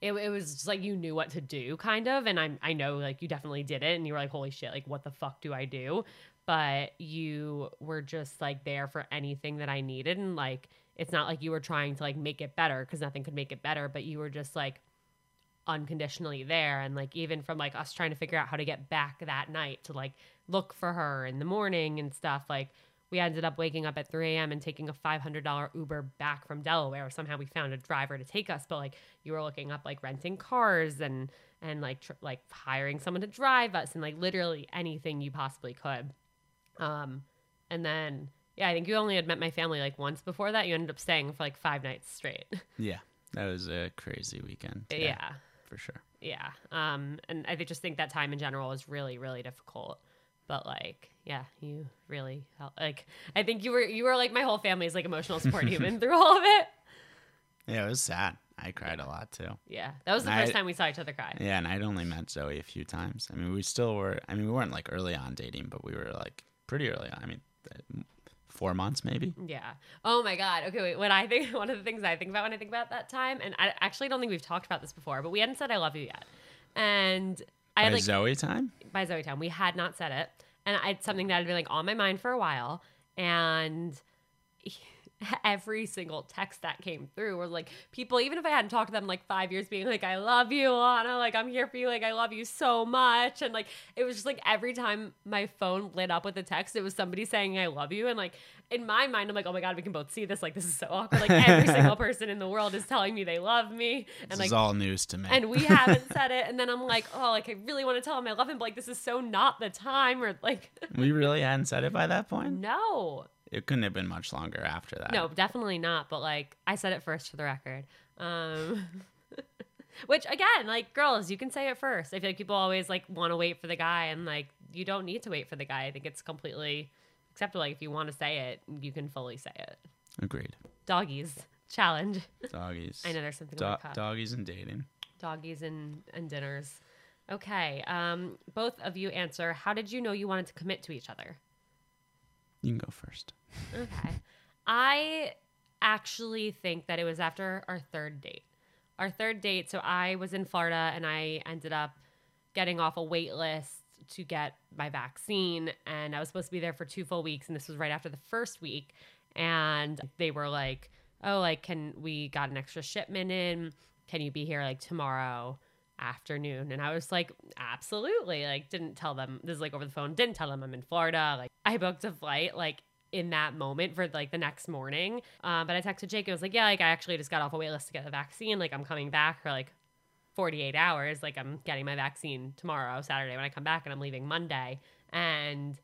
[SPEAKER 1] it, it was just like you knew what to do kind of and I'm, i know like you definitely did it and you were like holy shit like what the fuck do i do? But you were just like there for anything that i needed and like it's not like you were trying to like make it better because nothing could make it better but you were just like unconditionally there and like even from like us trying to figure out how to get back that night to like look for her in the morning and stuff like we ended up waking up at 3 a.m and taking a $500 uber back from delaware somehow we found a driver to take us but like you were looking up like renting cars and and like tr- like hiring someone to drive us and like literally anything you possibly could um and then yeah i think you only had met my family like once before that you ended up staying for like five nights straight [laughs]
[SPEAKER 2] Yeah, that was a crazy weekend.
[SPEAKER 1] yeah
[SPEAKER 2] for sure.
[SPEAKER 1] Yeah. Um, and I just think that time in general is really, really difficult. But like, yeah, you really helped. Like, I think you were you were like my whole family's like emotional support [laughs] human through all of it.
[SPEAKER 2] Yeah, it was sad. I cried a lot too.
[SPEAKER 1] Yeah, that was the
[SPEAKER 2] I-
[SPEAKER 1] first time we saw each other cry.
[SPEAKER 2] Yeah, and I'd only met Zoe a few times. I mean, we still were. I mean, we weren't like early on dating, but we were like pretty early on. I mean, four months maybe.
[SPEAKER 1] Yeah. Oh my God. Okay, wait. What I think, [laughs] one of the things I think about when I think about that time, and I actually don't think we've talked about this before, but we hadn't said I love you yet. And I
[SPEAKER 2] By
[SPEAKER 1] like,
[SPEAKER 2] Zoe time.
[SPEAKER 1] by Zoe time. we had not said it. And I, it's something that had been like on my mind for a while. And [laughs] every single text that came through were like people, even if I hadn't talked to them like five years, being like, I love you, Lana. Like, I'm here for you. Like, I love you so much. And like, it was just like every time my phone lit up with a text, it was somebody saying, I love you. And like, in my mind, I'm like, oh my God, we can both see this. Like, this is so awkward. Like, every [laughs] single person in the world is telling me they love me. And
[SPEAKER 2] This
[SPEAKER 1] like,
[SPEAKER 2] is all news to me.
[SPEAKER 1] and we haven't said it. [laughs] And then I'm like, oh, like I really want to tell him I love him, but like this is so not the time. Or like,
[SPEAKER 2] we really hadn't said it by that point.
[SPEAKER 1] no,
[SPEAKER 2] It couldn't have been much longer after that.
[SPEAKER 1] no, definitely not. But like I said it first for the record. Um, [laughs] which again, like girls, you can say it first. I feel like people always like want to wait for the guy, and like you don't need to wait for the guy. I think it's completely acceptable. Like if you want to say it, you can fully say it.
[SPEAKER 2] Agreed.
[SPEAKER 1] Doggies challenge.
[SPEAKER 2] Doggies.
[SPEAKER 1] I know there's something
[SPEAKER 2] Do-
[SPEAKER 1] the
[SPEAKER 2] doggies and dating.
[SPEAKER 1] doggies and, and dinners. Okay. Um, both of you answer. How did you know you wanted to commit to each other?
[SPEAKER 2] You can go first.
[SPEAKER 1] Okay. I actually think that it was after our third date. Our third date, so I was in Florida and I ended up getting off a wait list to get my vaccine and I was supposed to be there for two full weeks and this was right after the first week and they were like, "Oh, like can we got an extra shipment in? Can you be here like tomorrow?" afternoon and i was like absolutely like didn't tell them this is like over the phone didn't tell them i'm in florida like i booked a flight like in that moment for like the next morning. Um, but i texted jake and was like yeah like i actually just got off a wait list to get the vaccine. Like i'm coming back for like 48 hours. Like i'm getting my vaccine tomorrow saturday when i come back and i'm leaving monday. And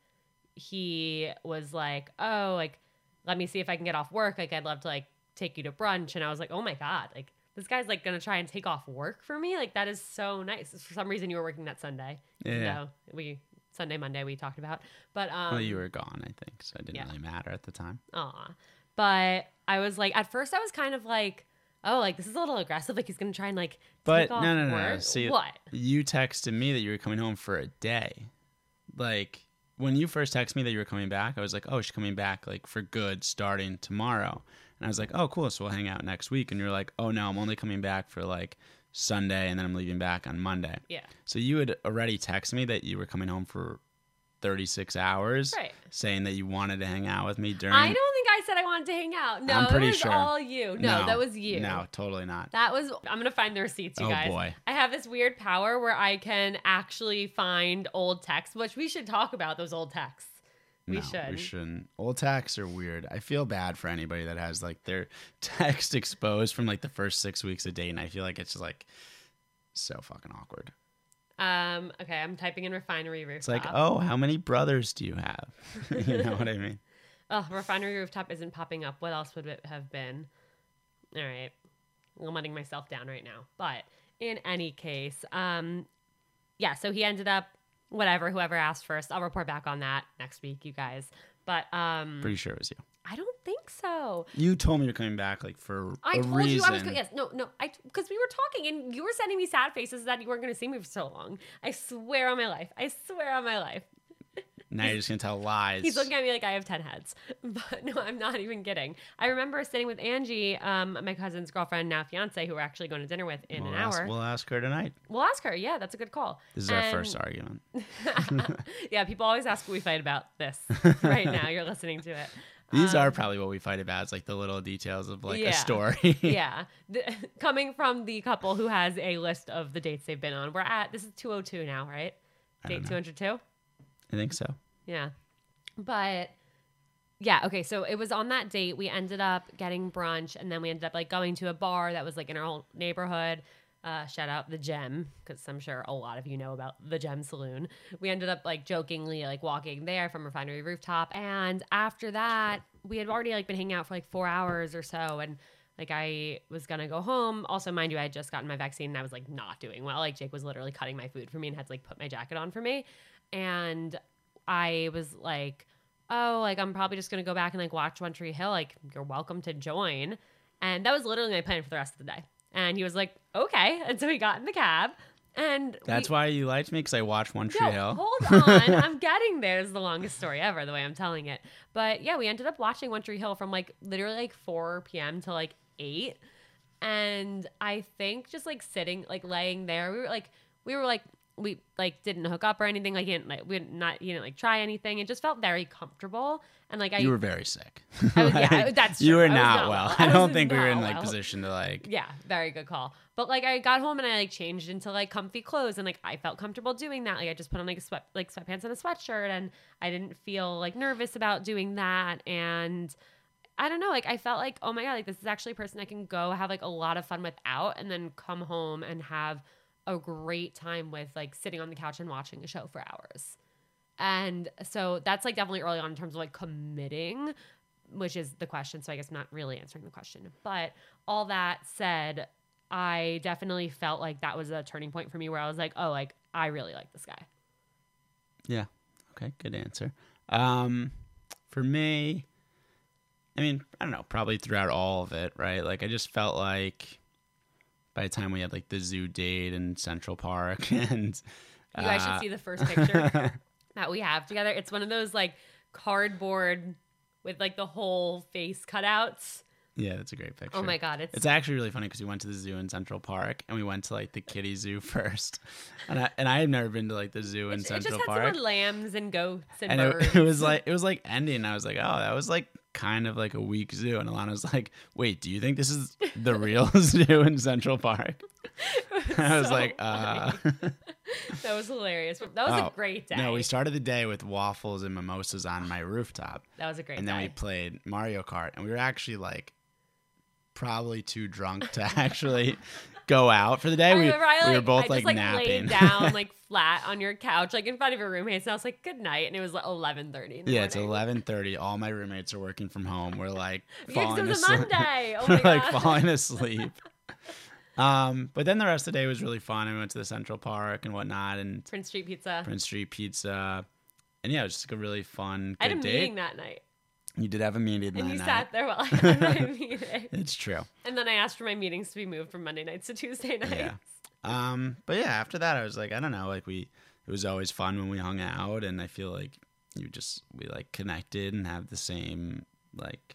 [SPEAKER 1] he was like oh like let me see if i can get off work. Like i'd love to like take you to brunch. And i was like oh my god like this guy's like gonna try and take off work for me? Like that is so nice. For some reason you were working that sunday
[SPEAKER 2] Yeah.
[SPEAKER 1] though we sunday monday we talked about but um
[SPEAKER 2] well, you were gone, I think, so it didn't
[SPEAKER 1] yeah.
[SPEAKER 2] really matter at the time.
[SPEAKER 1] Aw. But I was like, at first, I was kind of like, oh, like this is a little aggressive. Like he's gonna try and like
[SPEAKER 2] But no, no, no, no. See,
[SPEAKER 1] what?
[SPEAKER 2] You texted me that you were coming home for a day. Like when you first texted me that you were coming back, I was like, "Oh, she's coming back like for good, starting tomorrow." And I was like, "Oh, cool. So we'll hang out next week." And you're like, "Oh no, I'm only coming back for like Sunday, and then I'm leaving back on Monday."
[SPEAKER 1] Yeah.
[SPEAKER 2] So you had already texted me that you were coming home for 36 hours,
[SPEAKER 1] Right.
[SPEAKER 2] saying that you wanted to hang out with me during.
[SPEAKER 1] I don't think I said I wanted to hang out. No,
[SPEAKER 2] I'm pretty
[SPEAKER 1] it was
[SPEAKER 2] sure.
[SPEAKER 1] all you. No, that was you.
[SPEAKER 2] No, totally not.
[SPEAKER 1] That was. I'm gonna find the receipts, you
[SPEAKER 2] Oh,
[SPEAKER 1] guys.
[SPEAKER 2] boy.
[SPEAKER 1] I have this weird power where I can actually find old texts, which we should talk about those old texts. We
[SPEAKER 2] no,
[SPEAKER 1] should.
[SPEAKER 2] We shouldn't. Old texts are weird. I feel bad for anybody that has like their [laughs] text exposed from like the first six weeks of dating. I feel like it's just like so fucking awkward.
[SPEAKER 1] Um. Okay, I'm typing in refinery rooftop.
[SPEAKER 2] It's like, oh, how many brothers do you have? [laughs] you know what I mean? [laughs]
[SPEAKER 1] Oh, refinery rooftop isn't popping up. What else would it have been? All right. I'm letting myself down right now. But in any case, um, yeah, so he ended up whatever, whoever asked first. I'll report back on that next week, you guys. But um
[SPEAKER 2] Pretty sure it was you.
[SPEAKER 1] I don't think so.
[SPEAKER 2] You told me you're coming back like for
[SPEAKER 1] I
[SPEAKER 2] a
[SPEAKER 1] told
[SPEAKER 2] reason.
[SPEAKER 1] you I was going. yes, no, no. I because we were talking and you were sending me sad faces that you weren't going to see me for so long. I swear on my life. I swear on my life.
[SPEAKER 2] Now you're just gonna tell lies.
[SPEAKER 1] He's looking at me like I have 10 heads. [laughs] But no, I'm not even kidding. I remember sitting with Angie, um, my cousin's girlfriend, now fiance, who we're actually going to dinner with in
[SPEAKER 2] we'll
[SPEAKER 1] an
[SPEAKER 2] ask,
[SPEAKER 1] hour. We'll,
[SPEAKER 2] ask her tonight.
[SPEAKER 1] We'll ask her. Yeah, that's a good call.
[SPEAKER 2] This is our first argument. [laughs]
[SPEAKER 1] yeah, people always ask what we fight about this [laughs] right now. You're listening to it.
[SPEAKER 2] These
[SPEAKER 1] Um,
[SPEAKER 2] are probably what we fight about. It's like the little details of like
[SPEAKER 1] Yeah.
[SPEAKER 2] a story.
[SPEAKER 1] yeah. The, coming from the couple who has a list of the dates they've been on. We're at, this is 202 now, right? Date 202?
[SPEAKER 2] I think so.
[SPEAKER 1] Yeah. But yeah, okay. So it was on that date. We ended up getting brunch and then we ended up like going to a bar that was like in our whole neighborhood. Uh, shout out the Gem because I'm sure a lot of you know about the Gem Saloon. We ended up like jokingly like walking there from Refinery Rooftop, and after that, we had already like been hanging out for like four hours or so, and like I was gonna go home. Also, mind you, I had just gotten my vaccine and I was like not doing well. Like Jake was literally cutting my food for me and had to like put my jacket on for me, and I was like, oh, like I'm probably just gonna go back and like watch One Tree Hill. Like you're welcome to join. And that was literally my plan for the rest of the day. And he was like, okay. And so he got in the cab. And
[SPEAKER 2] That's
[SPEAKER 1] we,
[SPEAKER 2] why you liked me because I watched One Tree
[SPEAKER 1] no,
[SPEAKER 2] Hill.
[SPEAKER 1] hold on. [laughs] I'm getting there. This is the longest story ever, the way I'm telling it. But yeah, we ended up watching One Tree Hill from like literally like 4 p.m. to like 8. And I think just like sitting, like laying there, we were like, we were like, we like didn't hook up or anything. Like, he didn't, like we didn't not, you didn't like try anything. It just felt very comfortable. And like, I,
[SPEAKER 2] you were very sick. [laughs]
[SPEAKER 1] Oh, I was- yeah, that's
[SPEAKER 2] You were not
[SPEAKER 1] not
[SPEAKER 2] well.
[SPEAKER 1] well. [laughs]
[SPEAKER 2] I
[SPEAKER 1] I
[SPEAKER 2] don't think we were in like
[SPEAKER 1] well.
[SPEAKER 2] position to like.
[SPEAKER 1] yeah, very good call. But like I got home and I like changed into like comfy clothes and like I felt comfortable doing that. Like I just put on like a sweat like sweatpants and a sweatshirt and I didn't feel like nervous about doing that and I don't know, like I felt like, oh my god, like this is actually a person I can go have like a lot of fun without and then come home and have a great time with like sitting on the couch and watching a show for hours. And so that's like definitely early on in terms of like committing, which is the question. So I guess I'm not really answering the question. But all that said, I definitely felt like that was a turning point for me where I was like, oh, like I really like this guy.
[SPEAKER 2] Yeah. Okay. Good answer. Um, for me, I mean, I don't know. Probably throughout all of it, right? Like, I just felt like by the time we had like the zoo date in Central Park, [laughs] and
[SPEAKER 1] You guys
[SPEAKER 2] uh,
[SPEAKER 1] should see the first picture [laughs] that we have together. It's one of those like cardboard with like the whole face cutouts.
[SPEAKER 2] yeah, that's a great picture.
[SPEAKER 1] Oh my god, it's,
[SPEAKER 2] It's actually really funny because we went to the zoo in Central Park and we went to like the kitty zoo [laughs] first, and I and I had never been to like the zoo in
[SPEAKER 1] it just
[SPEAKER 2] Central
[SPEAKER 1] had
[SPEAKER 2] Park,
[SPEAKER 1] some lambs and goats and,
[SPEAKER 2] and
[SPEAKER 1] birds.
[SPEAKER 2] it, it was like it was like ending. I was like, oh, that was like kind of like a weak zoo. And Ilana was like, wait, do you think this is the real [laughs] zoo in Central Park? [laughs] [laughs] I was
[SPEAKER 1] so
[SPEAKER 2] like, uh.
[SPEAKER 1] that was hilarious. That was
[SPEAKER 2] Oh,
[SPEAKER 1] a great day.
[SPEAKER 2] no, we started the day with waffles and mimosas on my rooftop,
[SPEAKER 1] that was a great
[SPEAKER 2] and then we played Mario Kart, and we were actually like probably too drunk to actually go out for the day.
[SPEAKER 1] I
[SPEAKER 2] we,
[SPEAKER 1] remember I,
[SPEAKER 2] we were both
[SPEAKER 1] I
[SPEAKER 2] like
[SPEAKER 1] just, like
[SPEAKER 2] napping.
[SPEAKER 1] down [laughs] like flat on your couch, like in front of your roommates, and I was like, "Good night," and it was like eleven thirty.
[SPEAKER 2] Yeah, it's eleven thirty. All my roommates are working from home. We're like [laughs]
[SPEAKER 1] Yeah,
[SPEAKER 2] falling
[SPEAKER 1] a
[SPEAKER 2] asleep.
[SPEAKER 1] Monday. Oh [laughs]
[SPEAKER 2] We're like falling asleep. um, but then the rest of the day was really fun. I went to the Central Park and whatnot, and
[SPEAKER 1] Prince Street Pizza.
[SPEAKER 2] Prince Street Pizza, and yeah, it was just like a really fun,
[SPEAKER 1] I had a
[SPEAKER 2] date.
[SPEAKER 1] meeting that night,
[SPEAKER 2] You did have a meeting
[SPEAKER 1] and
[SPEAKER 2] that
[SPEAKER 1] you
[SPEAKER 2] night.
[SPEAKER 1] sat there while I had my meeting.
[SPEAKER 2] It's true.
[SPEAKER 1] And then I asked for my meetings to be moved from Monday nights to Tuesday nights.
[SPEAKER 2] Yeah. Um, but yeah, after that, I was like, I don't know, like we, it was always fun when we hung out, and I feel like you just we like connected and have the same like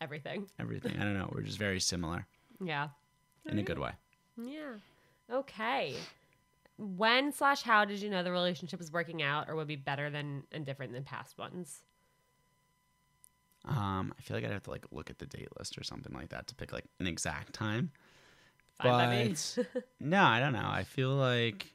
[SPEAKER 1] Everything.
[SPEAKER 2] everything. I don't know, we're just very similar
[SPEAKER 1] Yeah.
[SPEAKER 2] in a good way.
[SPEAKER 1] Yeah. Okay. When slash how did you know the relationship was working out or would be better than and different than past ones?
[SPEAKER 2] Um, I feel like I'd have to like look at the date list or something like that to pick like an exact time.
[SPEAKER 1] Fine.
[SPEAKER 2] But no, I don't know. I feel like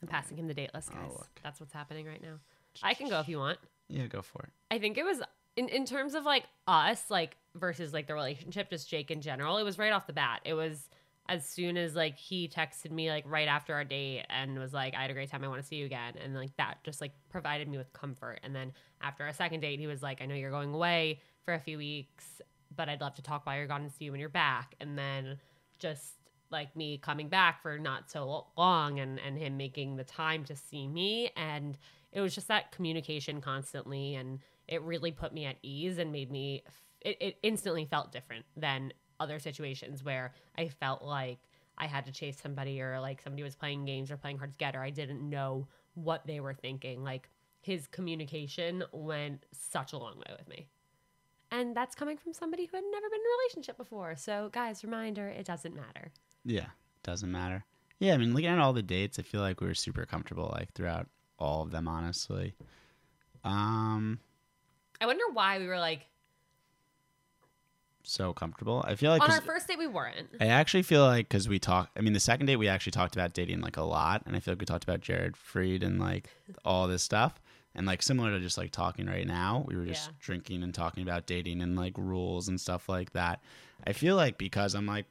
[SPEAKER 1] I'm passing him the date list,
[SPEAKER 2] Oh,
[SPEAKER 1] guys. That's what's happening right now. I can go if you want.
[SPEAKER 2] yeah, go for it.
[SPEAKER 1] I think it was in, in terms of like us, like versus like the relationship, just Jake in general, it was right off the bat. It was as soon as like he texted me like right after our date and was like, I had a great time, I want to see you again. And like that just like provided me with comfort. And then after our second date, he was like, I know you're going away for a few weeks, but I'd love to talk while you're gone and see you when you're back. And then just like me coming back for not so long and and him making the time to see me and it was just that communication constantly and it really put me at ease and made me it, it instantly felt different than other situations where i felt like i had to chase somebody or like somebody was playing games or playing hard to get or i didn't know what they were thinking. Like his communication went such a long way with me. And that's coming from somebody who had never been in a relationship before. So guys reminder it doesn't matter.
[SPEAKER 2] Yeah, doesn't matter. Yeah, I mean, looking at all the dates, I feel like we were super comfortable like throughout all of them. Honestly, um,
[SPEAKER 1] i wonder why we were like
[SPEAKER 2] so comfortable. I feel like
[SPEAKER 1] on our first date we weren't
[SPEAKER 2] I actually feel like because we talked. I mean, the second date we actually talked about dating like a lot, and I feel like we talked about Jared Freid and like all this stuff. And like similar to just like talking right now, we were just
[SPEAKER 1] Yeah.
[SPEAKER 2] drinking and talking about dating and like rules and stuff like that. I feel like because I'm like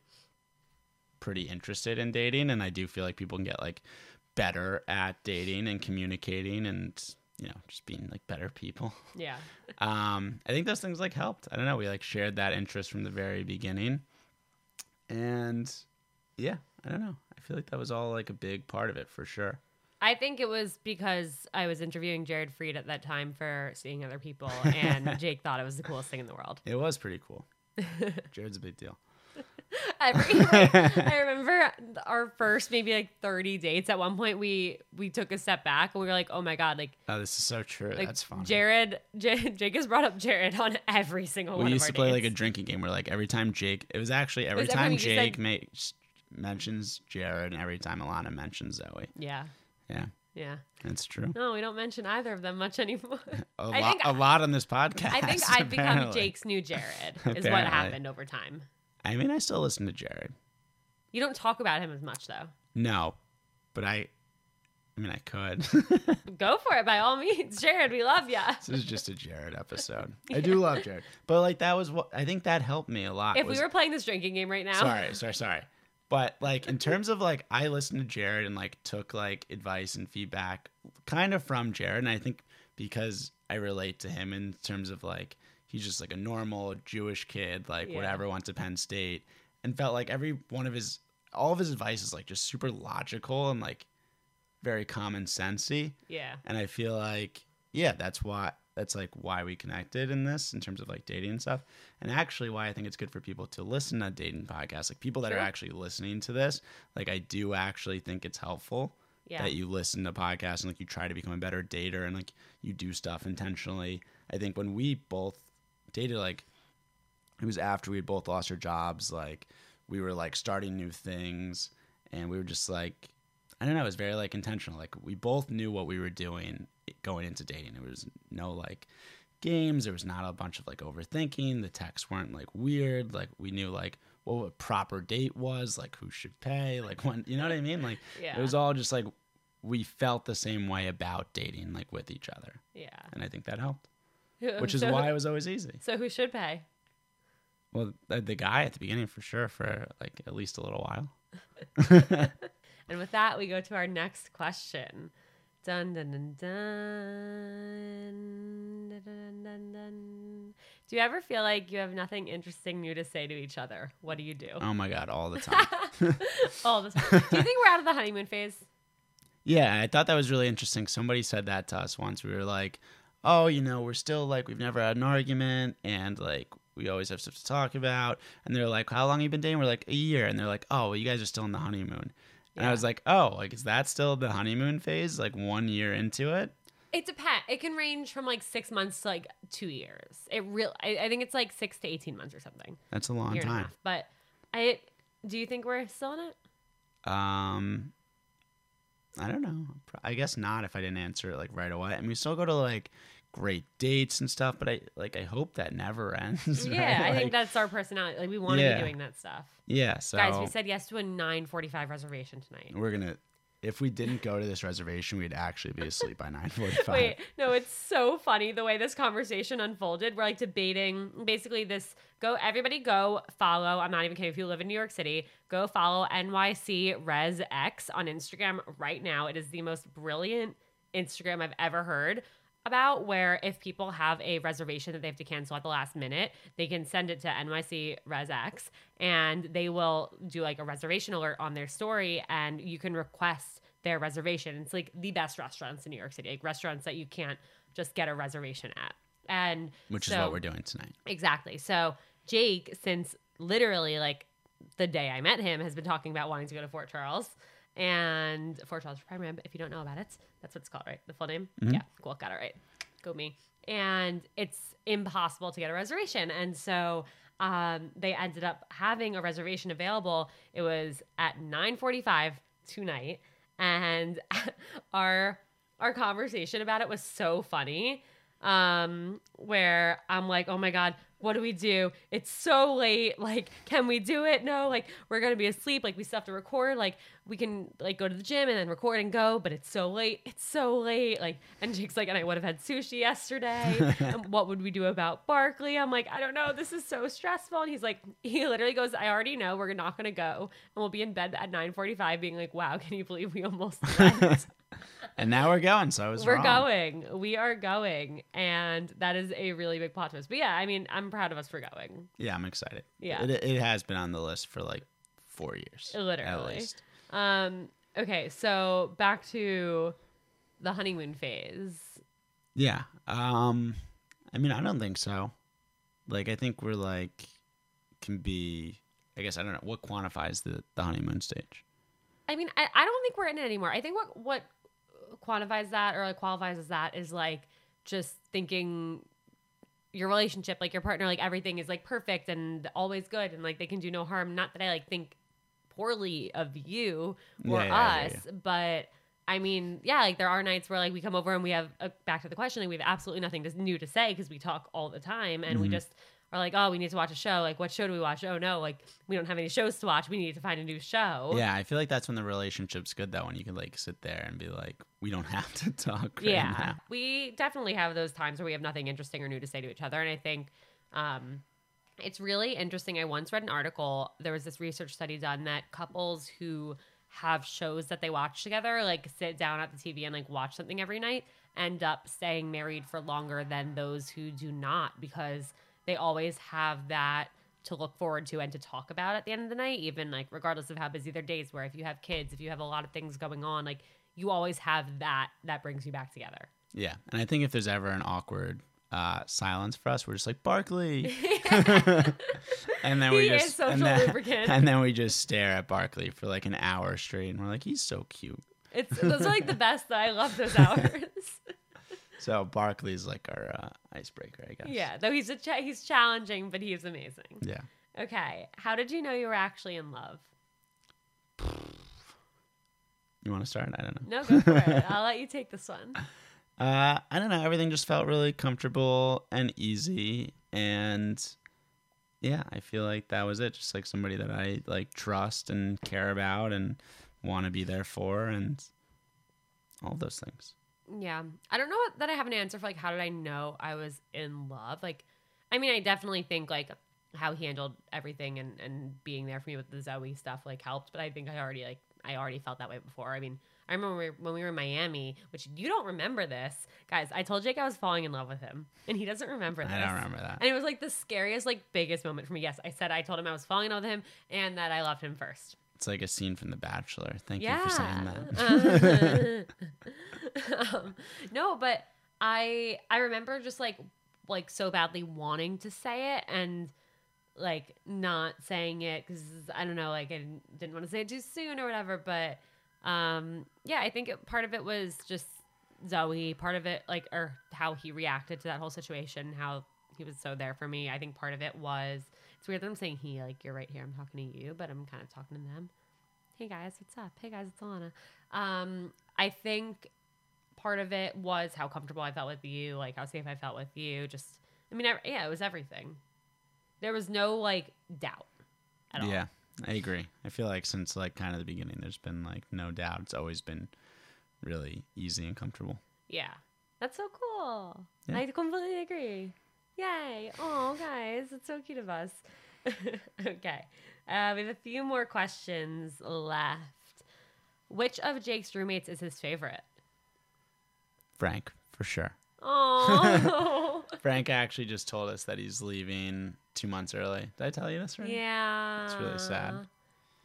[SPEAKER 2] pretty interested in dating, and I do feel like people can get like better at dating and communicating and you know just being like better people.
[SPEAKER 1] yeah [laughs]
[SPEAKER 2] um, I think those things like helped. I don't know. We like shared that interest from the very beginning, and yeah, I don't know. I feel like that was all like a big part of it for sure.
[SPEAKER 1] I think it was because I was interviewing Jared Freid at that time for Seeing Other People, and [laughs] Jake thought it was the coolest thing in the world.
[SPEAKER 2] It was pretty cool. [laughs] Jared's a big deal. [laughs]
[SPEAKER 1] Every, like, I remember our first maybe like 30 dates. At one point, we we took a step back and we were like, "Oh my god!" Like,
[SPEAKER 2] Oh, this is so true.
[SPEAKER 1] like
[SPEAKER 2] That's funny.
[SPEAKER 1] Jared, J- Jake has brought up Jared on every single
[SPEAKER 2] we
[SPEAKER 1] one
[SPEAKER 2] used
[SPEAKER 1] of
[SPEAKER 2] to play like a drinking game where like every time Jake, it was actually every
[SPEAKER 1] was
[SPEAKER 2] time
[SPEAKER 1] you said-
[SPEAKER 2] Jake makes mentions Jared and every time Ilana mentions Zoe.
[SPEAKER 1] yeah,
[SPEAKER 2] Yeah,
[SPEAKER 1] yeah.
[SPEAKER 2] that's true.
[SPEAKER 1] No, we don't mention either of them much anymore. [laughs]
[SPEAKER 2] A
[SPEAKER 1] I
[SPEAKER 2] lot,
[SPEAKER 1] think-
[SPEAKER 2] a lot on this podcast.
[SPEAKER 1] I think I've become. Jake's new Jared. Is what happened over time.
[SPEAKER 2] I mean, I still listen to Jared.
[SPEAKER 1] You don't talk about him as much though.
[SPEAKER 2] No, but I, I mean, I could. [laughs] [laughs]
[SPEAKER 1] Go for it by all means, Jared. We love you.
[SPEAKER 2] this is just a Jared episode. [laughs] I do love Jared, but like that was what I think that helped me a lot.
[SPEAKER 1] If
[SPEAKER 2] was-
[SPEAKER 1] we were playing this drinking game right now,
[SPEAKER 2] sorry, sorry, sorry. But like in terms of like I listened to Jared and like took like advice and feedback kind of from Jared and I think because I relate to him in terms of like he's just like a normal Jewish kid, like
[SPEAKER 1] Yeah.
[SPEAKER 2] whatever, went to Penn State and felt like every one of his all of his advice is like just super logical and like very common sensey.
[SPEAKER 1] yeah,
[SPEAKER 2] And I feel like, yeah, that's why that's like why we connected in this in terms of like dating and stuff. And actually why I think it's good for people to listen to dating podcasts. Like people that
[SPEAKER 1] Sure.
[SPEAKER 2] are actually listening to this, like I do actually think it's helpful
[SPEAKER 1] yeah,
[SPEAKER 2] that you listen to podcasts and like you try to become a better dater and like you do stuff intentionally. I think when we both dated like it was after we had both lost our jobs, like we were like starting new things and we were just like I don't know, it was very like intentional. Like we both knew what we were doing going into dating. There was no like games, there was not a bunch of like overthinking. The texts weren't like weird. Like we knew like what a proper date was, like who should pay, like when you know what I mean? Like
[SPEAKER 1] yeah,
[SPEAKER 2] it was all just like we felt the same way about dating like with each other.
[SPEAKER 1] yeah.
[SPEAKER 2] And I think that helped. Which is
[SPEAKER 1] So-
[SPEAKER 2] why it was always easy.
[SPEAKER 1] So who should pay?
[SPEAKER 2] Well, the, the guy at the beginning for sure for like at least a little while. [laughs]
[SPEAKER 1] And with that, we go to our next question. Dun dun dun dun. Dun, dun, dun, dun. Do you ever feel like you have nothing interesting new to say to each other? What do you do?
[SPEAKER 2] Oh my god, all the [laughs] time. [laughs]
[SPEAKER 1] All the time. Do you think we're out of the honeymoon phase?
[SPEAKER 2] Yeah, I thought that was really interesting. Somebody said that to us once. We were like, "Oh, you know, we're still like we've never had an argument, and like we always have stuff to talk about." And they're like, "How long have you been dating?" We're like, "A year." And they're like, "Oh, well, you guys are still in the honeymoon." And I was like, "Oh, like is that still the honeymoon phase? Like one year into it?"
[SPEAKER 1] It depends. It can range from like six months to like two years. It real. I, I think it's like six to eighteen months or something.
[SPEAKER 2] That's a long
[SPEAKER 1] year and a
[SPEAKER 2] time.
[SPEAKER 1] half. But I do you think we're still in it?
[SPEAKER 2] Um, I don't know. I guess not if I didn't answer it like right away. I mean, we still go to like great dates and stuff, but I like I hope that never [laughs] ends. right?
[SPEAKER 1] Yeah, I
[SPEAKER 2] Like,
[SPEAKER 1] think that's our personality. Like we want to
[SPEAKER 2] Yeah.
[SPEAKER 1] be doing that stuff.
[SPEAKER 2] yeah. So
[SPEAKER 1] Guys, we said yes to a nine forty-five reservation tonight.
[SPEAKER 2] we're gonna. If we didn't go to this reservation, we'd actually be asleep by nine forty-five. [laughs]
[SPEAKER 1] Wait, no, it's so funny the way this conversation unfolded. We're like debating basically this go everybody go follow. I'm not even kidding if you live in New York City, go follow NYC Res X on Instagram right now. It is the most brilliant Instagram I've ever heard about where if people have a reservation that they have to cancel at the last minute, they can send it to NYC Res X and they will do like a reservation alert on their story and you can request their reservation. It's like the best restaurants in New York City, like restaurants that you can't just get a reservation at. And
[SPEAKER 2] Which is what we're doing tonight.
[SPEAKER 1] Exactly. So Jake, since literally like the day I met him, has been talking about wanting to go to 4 Charles and 4 Charles Prime Rib. If you don't know about it, that's what it's called, right? The full name. Yeah, cool, got it right. Go me. And it's impossible to get a reservation, and so um, they ended up having a reservation available. It was at nine forty-five tonight, and [laughs] our our conversation about it was so funny um where i'm like oh my god what do we do? It's so late. [laughs] Like can we do it? No like we're gonna be asleep. Like we still have to record. Like we can like go to the gym and then record and go but it's so late. It's so late. Like and jake's like and i would have had sushi yesterday. [laughs] And what would we do about barkley? I'm like i don't know. This is so stressful. And he's like he literally goes i already know we're not gonna go. And we'll be in bed at 9.45 being like wow can you believe we almost [laughs]
[SPEAKER 2] And now we're going. So I was
[SPEAKER 1] we're
[SPEAKER 2] wrong.
[SPEAKER 1] going. We are going. And that is a really big plot twist. But yeah, I mean, I'm proud of us for going.
[SPEAKER 2] Yeah, I'm excited.
[SPEAKER 1] Yeah.
[SPEAKER 2] It, it has been on the list for like four years.
[SPEAKER 1] literally.
[SPEAKER 2] At least.
[SPEAKER 1] Um, Okay, so back to the honeymoon phase.
[SPEAKER 2] Yeah. Um I mean, I don't think so. Like I think we're like can be I guess I don't know what quantifies the the honeymoon stage.
[SPEAKER 1] I mean, I, I don't think we're in it anymore. I think what what quantifies that or like qualifies as that is like just thinking your relationship, like your partner, like everything is like perfect and always good and like they can do no harm. Not that I like think poorly of you or
[SPEAKER 2] Yeah, yeah, yeah,
[SPEAKER 1] us, but I mean, yeah, like there are nights where like we come over and we have uh, back to the question, like we have absolutely nothing to, new to say because we talk all the time and we
[SPEAKER 2] Mhm.
[SPEAKER 1] just are like, oh, we need to watch a show. Like, what show do we watch? Oh no, like we don't have any shows to watch. We need to find a new show.
[SPEAKER 2] Yeah, I feel like that's when the relationship's good though when you can like sit there and be like we don't [laughs] have to talk right
[SPEAKER 1] yeah
[SPEAKER 2] now.
[SPEAKER 1] we definitely have those times where we have nothing interesting or new to say to each other and i think um, it's really interesting i once read an article there was this research study done that couples who have shows that they watch together like sit down at the tv and like watch something every night end up staying married for longer than those who do not because they always have that to look forward to and to talk about at the end of the night even like regardless of how busy their days were. If you have kids if you have a lot of things going on like you always have that that brings you back together.
[SPEAKER 2] Yeah, and I think if there's ever an awkward uh, silence for us, we're just like Barkley, [laughs] [laughs] and then we
[SPEAKER 1] He
[SPEAKER 2] just
[SPEAKER 1] social
[SPEAKER 2] and then,
[SPEAKER 1] lubricant.
[SPEAKER 2] and then we just stare at Barkley for like an hour straight, and we're like, he's so cute.
[SPEAKER 1] it's those are like the best. I love those [laughs] hours
[SPEAKER 2] So Barkley's like our uh, icebreaker, I guess.
[SPEAKER 1] yeah though he's a cha- he's challenging but he's amazing
[SPEAKER 2] Yeah.
[SPEAKER 1] okay how did you know you were actually in love
[SPEAKER 2] You want to start? I don't know.
[SPEAKER 1] no go for it [laughs] i'll let you take this one
[SPEAKER 2] Uh, I don't know. Everything just felt really comfortable and easy, and yeah, I feel like that was it. Just like somebody that I like trust and care about and want to be there for, and all those things.
[SPEAKER 1] Yeah. I don't know that I have an answer for like how did I know I was in love? Like I mean, I definitely think like how he handled everything and and being there for me with the Zoe stuff like helped, but I think I already like I already felt that way before. I mean, I remember when we were, when we were in Miami, which you don't remember this. Guys, I told Jake I was falling in love with him, and he doesn't remember this.
[SPEAKER 2] I don't remember that.
[SPEAKER 1] And it was like the scariest, like biggest moment for me. Yes, I said I told him I was falling in love with him and that I loved him first.
[SPEAKER 2] It's like a scene from The Bachelor. Thank
[SPEAKER 1] yeah.
[SPEAKER 2] you for saying that. [laughs]
[SPEAKER 1] Um, no, but I I remember just like like so badly wanting to say it and like not saying it because I don't know, like I didn't, didn't want to say it too soon or whatever. But um, yeah, I think it, part of it was just Zoe. Part of it, like, or how he reacted to that whole situation, how he was so there for me. I think part of it was it's weird that I'm saying he, like, you're right here. I'm talking to you, but I'm kind of talking to them. Hey guys, what's up? Hey guys, it's Ilana. Um, I think part of it was how comfortable I felt with you, like how safe I felt with you. Just, I mean, I, yeah, it was everything. There was no like doubt at all.
[SPEAKER 2] Yeah, I agree. I feel like since like kind of the beginning, there's been like no doubt. It's always been really easy and comfortable.
[SPEAKER 1] Yeah. That's so cool.
[SPEAKER 2] Yeah.
[SPEAKER 1] I completely agree. Yay. Oh, guys, it's so cute of us. [laughs] okay. Uh, we have a few more questions left. Which of Jake's roommates is his favorite?
[SPEAKER 2] Frank, for sure.
[SPEAKER 1] Oh. [laughs]
[SPEAKER 2] Frank actually just told us that he's leaving two months early. Did I tell you this right?
[SPEAKER 1] yeah.
[SPEAKER 2] It's really sad.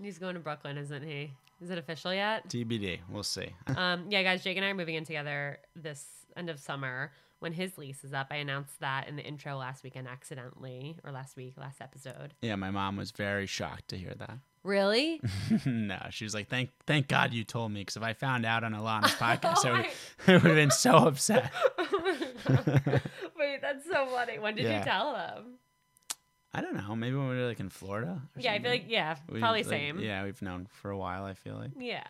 [SPEAKER 1] He's going to Brooklyn, isn't he? Is it official yet?
[SPEAKER 2] TBD. We'll see.
[SPEAKER 1] um, yeah, guys, Jake and I are moving in together this end of summer. When his lease is up, I announced that in the intro last weekend accidentally, or last week, last episode.
[SPEAKER 2] yeah, my mom was very shocked to hear that. [laughs]
[SPEAKER 1] Really?
[SPEAKER 2] no, she was like, "Thank, thank God you told me, because if I found out on Ilana's [laughs] podcast,
[SPEAKER 1] Oh
[SPEAKER 2] I, would, [laughs] I would have been so upset."
[SPEAKER 1] Wait, that's so funny. When did
[SPEAKER 2] Yeah.
[SPEAKER 1] you tell them?
[SPEAKER 2] I don't know. Maybe when we were like in Florida. or
[SPEAKER 1] Yeah, I feel like yeah,
[SPEAKER 2] We-
[SPEAKER 1] probably
[SPEAKER 2] like,
[SPEAKER 1] same.
[SPEAKER 2] Yeah, we've known for a while. I feel like.
[SPEAKER 1] Yeah.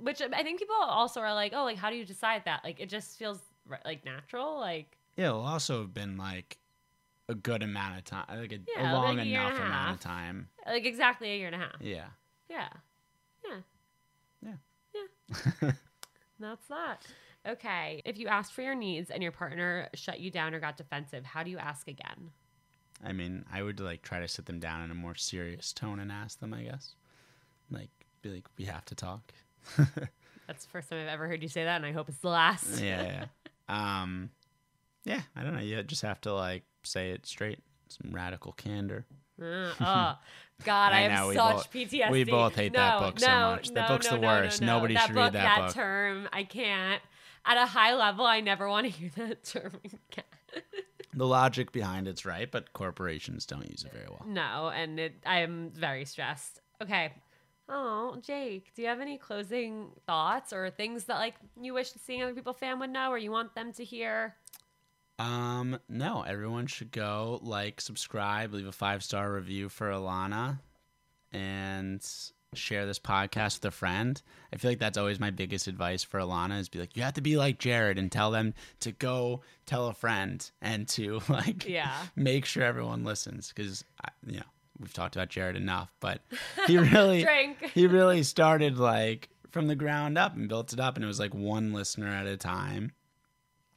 [SPEAKER 1] Which I think people also are like, oh, like how do you decide that? Like it just feels like natural. Like
[SPEAKER 2] Yeah, it'll also have been like a good amount of time, like a,
[SPEAKER 1] Yeah,
[SPEAKER 2] a long
[SPEAKER 1] like a
[SPEAKER 2] enough amount of time.
[SPEAKER 1] like exactly a year and a half.
[SPEAKER 2] Yeah.
[SPEAKER 1] Yeah. Yeah.
[SPEAKER 2] Yeah.
[SPEAKER 1] Yeah. [laughs] That's that. Okay. If you asked for your needs and your partner shut you down or got defensive, how do you ask again?
[SPEAKER 2] I mean, I would like try to sit them down in a more serious tone and ask them. I guess, like, be like, we have to talk. [laughs]
[SPEAKER 1] That's the first time I've ever heard you say that, and I hope it's the last.
[SPEAKER 2] yeah, yeah. [laughs] Um, yeah. I don't know. You just have to like say it straight. Some radical candor.
[SPEAKER 1] Uh, [laughs] oh, God, I,
[SPEAKER 2] I
[SPEAKER 1] have such
[SPEAKER 2] both-
[SPEAKER 1] PTSD.
[SPEAKER 2] we both hate that
[SPEAKER 1] No,
[SPEAKER 2] book so
[SPEAKER 1] no,
[SPEAKER 2] much. That book's
[SPEAKER 1] no,
[SPEAKER 2] the
[SPEAKER 1] no, no,
[SPEAKER 2] worst.
[SPEAKER 1] no.
[SPEAKER 2] Nobody
[SPEAKER 1] that
[SPEAKER 2] should
[SPEAKER 1] book,
[SPEAKER 2] read that book.
[SPEAKER 1] term. I can't. At a high level, I never want to [laughs] hear that term again.
[SPEAKER 2] The logic behind it's right, but corporations don't use it very well.
[SPEAKER 1] No, and it, I am very stressed. Okay. Oh, Jake, do you have any closing thoughts or things that like you wish Seeing Other People fan would know or you want them to hear?
[SPEAKER 2] Um, no, everyone should go like, subscribe, leave a five star review for Ilana, and share this podcast with a friend. I feel like that's always my biggest advice for Ilana is be like, you have to be like Jared and tell them to go tell a friend and to [laughs] like
[SPEAKER 1] Yeah.
[SPEAKER 2] make sure everyone listens because you know we've talked about Jared enough, but [laughs] he really he really started like from the ground up and built it up, and it was like one listener at a time.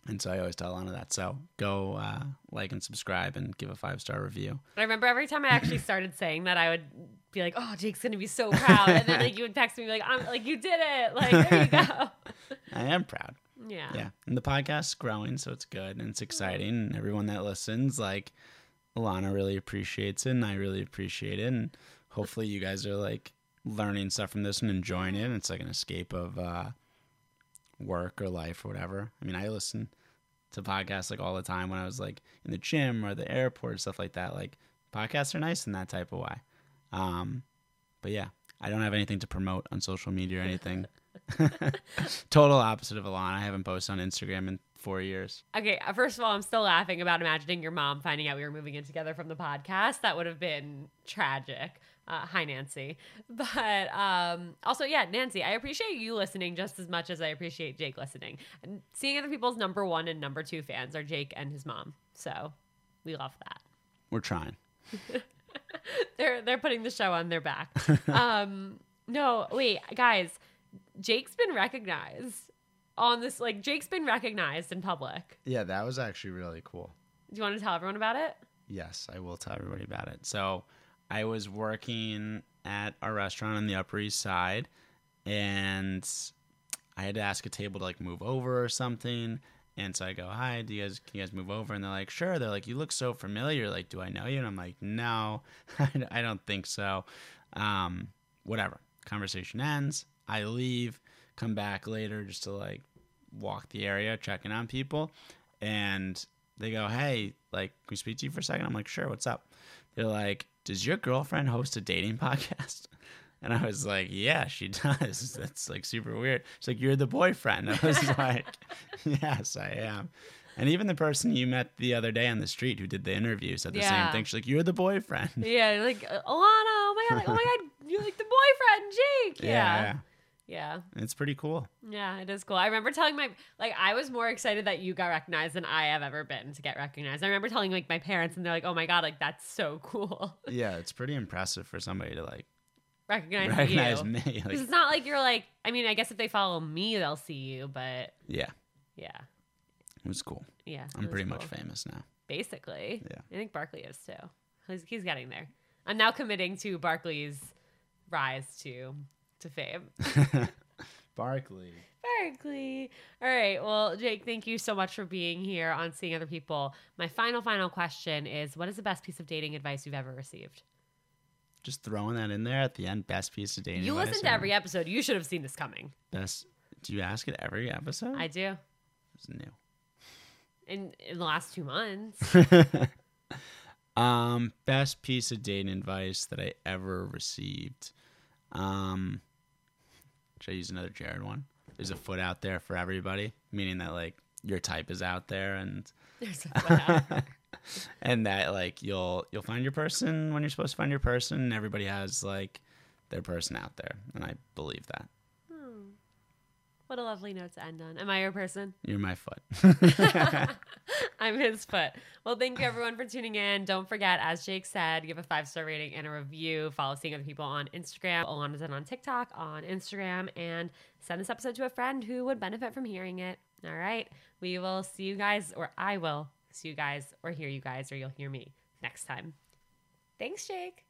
[SPEAKER 2] And so I always tell Ilana that. So go uh, like and subscribe and give a five star review.
[SPEAKER 1] I remember every time I actually [clears throat] started saying that, I would be like, "Oh, Jake's gonna be so proud," and then like you would text me like, "I'm like you did it, [laughs] like there you go." [laughs]
[SPEAKER 2] I am proud.
[SPEAKER 1] Yeah.
[SPEAKER 2] Yeah, and the podcast's growing, so it's good and it's exciting. And everyone that listens, like Ilana, really appreciates it, and I really appreciate it. And hopefully, you guys are like learning stuff from this and enjoying it. And it's like an escape of uh, work or life or whatever. I mean, I listen to podcasts like all the time when I was like in the gym or the airport, stuff like that. Like podcasts are nice in that type of way. Um, but yeah, I don't have anything to promote on social media or anything. [laughs] [laughs] Total opposite of Ilana. I haven't posted on Instagram in four years.
[SPEAKER 1] Okay, uh, first of all, I'm still laughing about imagining your mom finding out we were moving in together from the podcast. That would have been tragic. Uh, hi, Nancy. [laughs] But um, also, yeah, Nancy, I appreciate you listening just as much as I appreciate Jake listening. And seeing other people's number one and number two fans are Jake and his mom. So we love that.
[SPEAKER 2] We're trying. [laughs]
[SPEAKER 1] They're they're putting the show on their back. [laughs] um, no, wait, guys, Jake's been recognized on this. Like, Jake's been recognized in public.
[SPEAKER 2] Yeah, that was actually really cool.
[SPEAKER 1] Do you want to tell everyone about it?
[SPEAKER 2] Yes, I will tell everybody about it. So, I was working at a restaurant on the Upper East Side, and I had to ask a table to like move over or something. And so I go, "Hi, do you guys can you guys move over?" And they're like, "Sure." They're like, "You look so familiar. Like, do I know you?" And I'm like, "No, [laughs] I don't think so." Um, whatever. Conversation ends. I leave. Come back later just to like walk the area, checking on people, and they go, "Hey, like, can we speak to you for a second? I'm like, "Sure. What's up?" They're like, "Does your girlfriend host a dating [laughs] podcast?" And I was like, "Yeah, she does." [laughs] That's like super weird. She's like, "You're the boyfriend." I was [laughs] like, "Yes, I am." And even the person you met the other day on the street who did the interview said the
[SPEAKER 1] Yeah.
[SPEAKER 2] same thing. She's like, "You're the boyfriend."
[SPEAKER 1] Yeah, like Ilana. Oh my god! Like, oh my god! You're like the boyfriend, Jake. Yeah.
[SPEAKER 2] yeah.
[SPEAKER 1] yeah,
[SPEAKER 2] It's pretty cool.
[SPEAKER 1] yeah, It is cool. I remember telling my like I was more excited that you got recognized than I have ever been to get recognized. I remember telling like my parents, and they're like, "Oh my god! Like that's so cool." [laughs]
[SPEAKER 2] Yeah, it's pretty impressive for somebody to like
[SPEAKER 1] recognize,
[SPEAKER 2] recognize
[SPEAKER 1] you.
[SPEAKER 2] me. [laughs] Like,
[SPEAKER 1] it's not like you're like. I mean, I guess if they follow me, they'll see you. But
[SPEAKER 2] yeah,
[SPEAKER 1] yeah,
[SPEAKER 2] it was cool.
[SPEAKER 1] yeah,
[SPEAKER 2] I'm pretty much famous now.
[SPEAKER 1] Basically,
[SPEAKER 2] Yeah.
[SPEAKER 1] I think Barkley is too. He's, he's getting there. I'm now committing to Barkley's rise to to fame. [laughs]
[SPEAKER 2] Barkley.
[SPEAKER 1] Barkley. All right. Well, Jake, thank you so much for being here on Seeing Other People. My final, final question is what is the best piece of dating advice you've ever received?
[SPEAKER 2] Just throwing that in there at the end. Best piece of dating.
[SPEAKER 1] you
[SPEAKER 2] advice
[SPEAKER 1] listen to
[SPEAKER 2] ever.
[SPEAKER 1] every episode. You should have seen this coming.
[SPEAKER 2] Best. Do you ask it every episode?
[SPEAKER 1] I do.
[SPEAKER 2] It's new.
[SPEAKER 1] In, in the last two months. [laughs]
[SPEAKER 2] um, best piece of dating advice that I ever received. Um, should I use another Jared one? There's a foot out there for everybody, meaning that like your type is out there and [laughs]
[SPEAKER 1] There's a foot out there. [laughs]
[SPEAKER 2] and that like you'll you'll find your person when you're supposed to find your person. Everybody has like their person out there, and I believe that.
[SPEAKER 1] What a lovely note to end on. Am I your person?
[SPEAKER 2] You're my foot. [laughs] [laughs]
[SPEAKER 1] I'm his foot. Well, thank you everyone for tuning in. Don't forget, as Jake said, give a five star rating and a review. Follow Seeing Other People on Instagram. Ilana's in on TikTok, on Instagram, and send this episode to a friend who would benefit from hearing it. All right. We will see you guys, or I will see you guys, or hear you guys, or you'll hear me next time. Thanks, Jake.